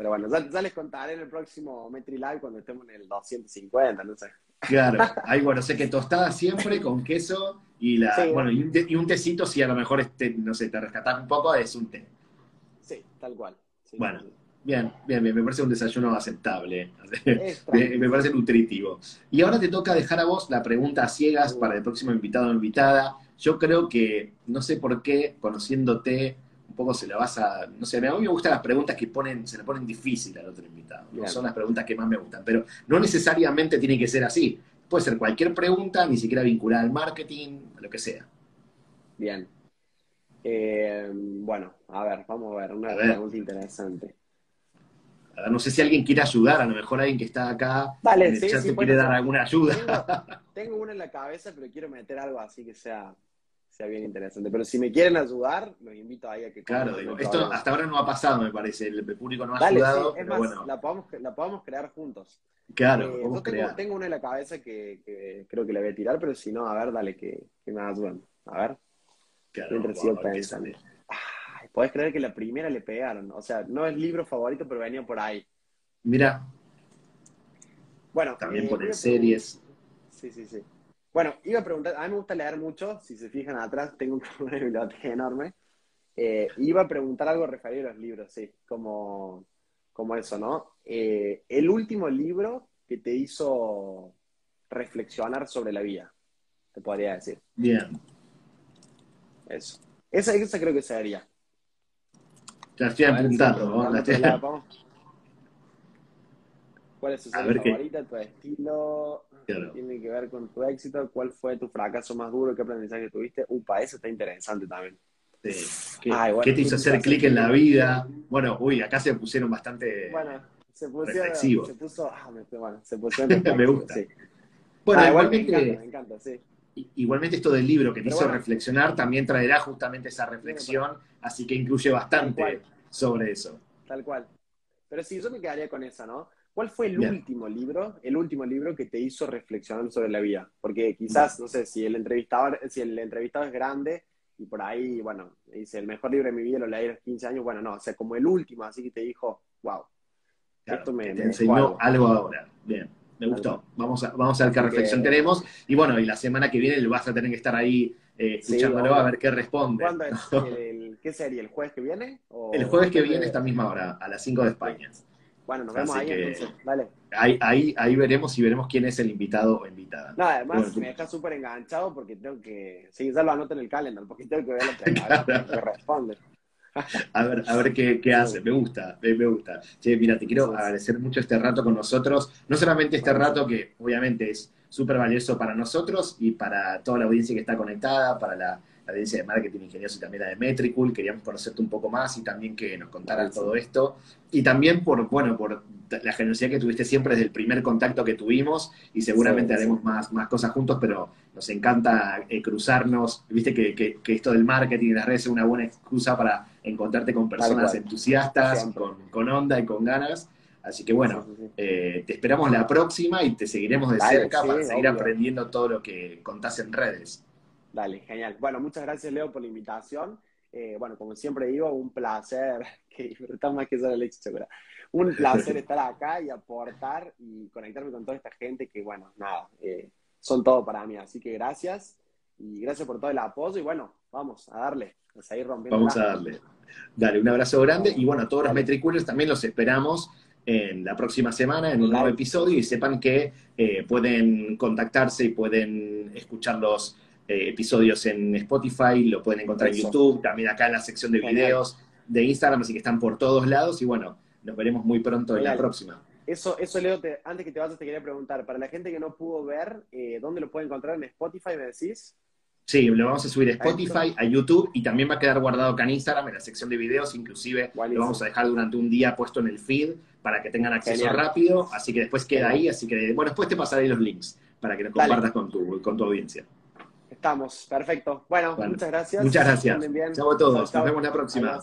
Speaker 2: pero bueno, ya, les contaré en el próximo MetriLive cuando estemos en el 250, no sé.
Speaker 1: Claro, *laughs* ahí bueno, sé que tostada siempre con queso y la bueno, y un, tecito si a lo mejor este, no sé, te rescatás un poco, es un té.
Speaker 2: Sí, tal cual.
Speaker 1: bueno, bien, bien, bien, me parece un desayuno aceptable. me, parece nutritivo. Y ahora te toca dejar a vos la pregunta a ciegas para el próximo invitado o invitada. Yo creo que, no sé por qué, conociéndote, un poco se la vas a, no sé, a mí me gustan las preguntas que ponen, se le ponen difícil al otro invitado, no son las preguntas que más me gustan, pero no necesariamente tiene que ser así, puede ser cualquier pregunta, ni siquiera vinculada al marketing, lo que sea.
Speaker 2: Bien. Eh, bueno, a ver, vamos a ver, una pregunta interesante.
Speaker 1: No sé si alguien quiere ayudar, a lo mejor alguien que está acá
Speaker 2: Dale, en
Speaker 1: quiere dar alguna ayuda.
Speaker 2: Tengo, *laughs* tengo una en la cabeza, pero quiero meter algo así que sea bien interesante. Pero si me quieren ayudar, los invito ahí a que...
Speaker 1: Claro, esto hasta ahora no ha pasado, me parece. El público no ha ayudado, pero bueno.
Speaker 2: La podemos, la podemos crear juntos.
Speaker 1: Claro,
Speaker 2: eh, yo tengo, tengo, una en la cabeza que, creo que la voy a tirar, pero si no, a ver, dale, que, que me ayuden. A ver.
Speaker 1: Claro,
Speaker 2: Podés creer que la primera le pegaron. O sea, no es libro favorito, pero venía por ahí.
Speaker 1: Mira.
Speaker 2: Bueno.
Speaker 1: También eh, por series.
Speaker 2: Sí, sí, sí. Bueno, iba a preguntar, a mí me gusta leer mucho, si se fijan atrás, tengo una *laughs* biblioteca enorme. Eh, iba a preguntar algo referido a los libros, sí, como, como eso, ¿no? Eh, el último libro que te hizo reflexionar sobre la vida, te podría decir.
Speaker 1: Bien.
Speaker 2: Eso. Esa, esa creo que sería.
Speaker 1: Te estoy apuntando, ¿no?
Speaker 2: ¿Cuál es tu serie favorita, tu estilo? Tiene que ver con tu éxito. ¿Cuál fue tu fracaso más duro? ¿Qué aprendizaje tuviste? Upa, eso está interesante también.
Speaker 1: ¿Qué, te hizo hacer clic en la vida? Bueno, uy, acá se pusieron bastante
Speaker 2: bueno, se pusieron, se puso, ah, me, bueno, se pusieron *laughs*
Speaker 1: me gusta.
Speaker 2: Sí.
Speaker 1: Bueno, ah, igualmente, me encanta, sí. Igualmente esto del libro que te hizo reflexionar también traerá justamente esa reflexión, así que incluye bastante sobre eso.
Speaker 2: Tal cual. Pero sí, yo me quedaría con esa, ¿no? ¿Cuál fue el último libro, el último libro que te hizo reflexionar sobre la vida? Porque quizás, no sé, si el entrevistador, si el entrevistado es grande y por ahí, bueno, dice, el mejor libro de mi vida lo leí a los 15 años, bueno, no, o sea, como el último, así que te dijo, wow,
Speaker 1: esto me, te enseñó algo. ahora. Bien, me gustó. Vamos a, vamos a ver qué reflexión tenemos. Y bueno, y la semana que viene vas a tener que estar ahí eh, escuchándolo a ver qué responde.
Speaker 2: ¿Cuándo es? *laughs* ¿Qué sería? ¿El jueves que viene?
Speaker 1: el jueves que viene, esta misma hora, a las 5 de España.
Speaker 2: Bueno, nos vemos ahí entonces. Dale.
Speaker 1: Ahí, ahí, veremos y veremos quién es el invitado o invitada.
Speaker 2: No, además me deja súper enganchado porque tengo que. Sí, ya lo anoto en el calendar porque tengo que ver lo que, *laughs* responde. *laughs*
Speaker 1: A ver, a ver qué, qué hace, me gusta, me, gusta. Che, mira, te quiero agradecer mucho este rato con nosotros. No solamente este rato que obviamente es súper valioso para nosotros y para toda la audiencia que está conectada, para la la audiencia de marketing ingenioso y también la de Metricool, queríamos conocerte un poco más y también que nos contaras todo esto. Y también por, bueno, por la generosidad que tuviste siempre desde el primer contacto que tuvimos y seguramente haremos Más, más cosas juntos, pero nos encanta eh, cruzarnos. Viste que, que, esto del marketing y las redes es una buena excusa para encontrarte con personas entusiastas, con, con, onda y con ganas. Así que bueno, eh, te esperamos la próxima y te seguiremos de cerca para seguir aprendiendo todo lo que contás en redes.
Speaker 2: Dale, genial. Bueno, muchas gracias Leo por la invitación. Eh, bueno, como siempre digo, un placer, *laughs* que disfrutar más que solo leche chocolate. Un *laughs* placer estar acá y aportar y conectarme con toda esta gente que, bueno, nada, eh, son todo para mí. Así que gracias y gracias por todo el apoyo y bueno, vamos a darle, a seguir rompiendo.
Speaker 1: Vamos a darle. Dale, un abrazo grande y bueno, a todos los Metricoolers también los esperamos en la próxima semana en un nuevo episodio y sepan que eh, pueden contactarse y pueden escuchar los eh, episodios en Spotify, lo pueden encontrar en YouTube, también acá en la sección de videos de Instagram, así que están por todos lados y bueno, nos veremos muy pronto en la próxima.
Speaker 2: Eso, eso Leo, antes que te vayas te quería preguntar, para la gente que no pudo ver, eh, ¿dónde lo puede encontrar en Spotify, me decís?
Speaker 1: Sí, lo vamos a subir a Spotify, a YouTube y también va a quedar guardado acá en Instagram, en la sección de videos, inclusive lo vamos a dejar durante un día puesto en el feed para que tengan acceso rápido, así que después queda ahí, así que bueno, después te pasaré los links para que los compartas con tu, con tu audiencia.
Speaker 2: Estamos, perfecto. Bueno, muchas gracias.
Speaker 1: Muchas gracias. Chao a todos, nos vemos la próxima.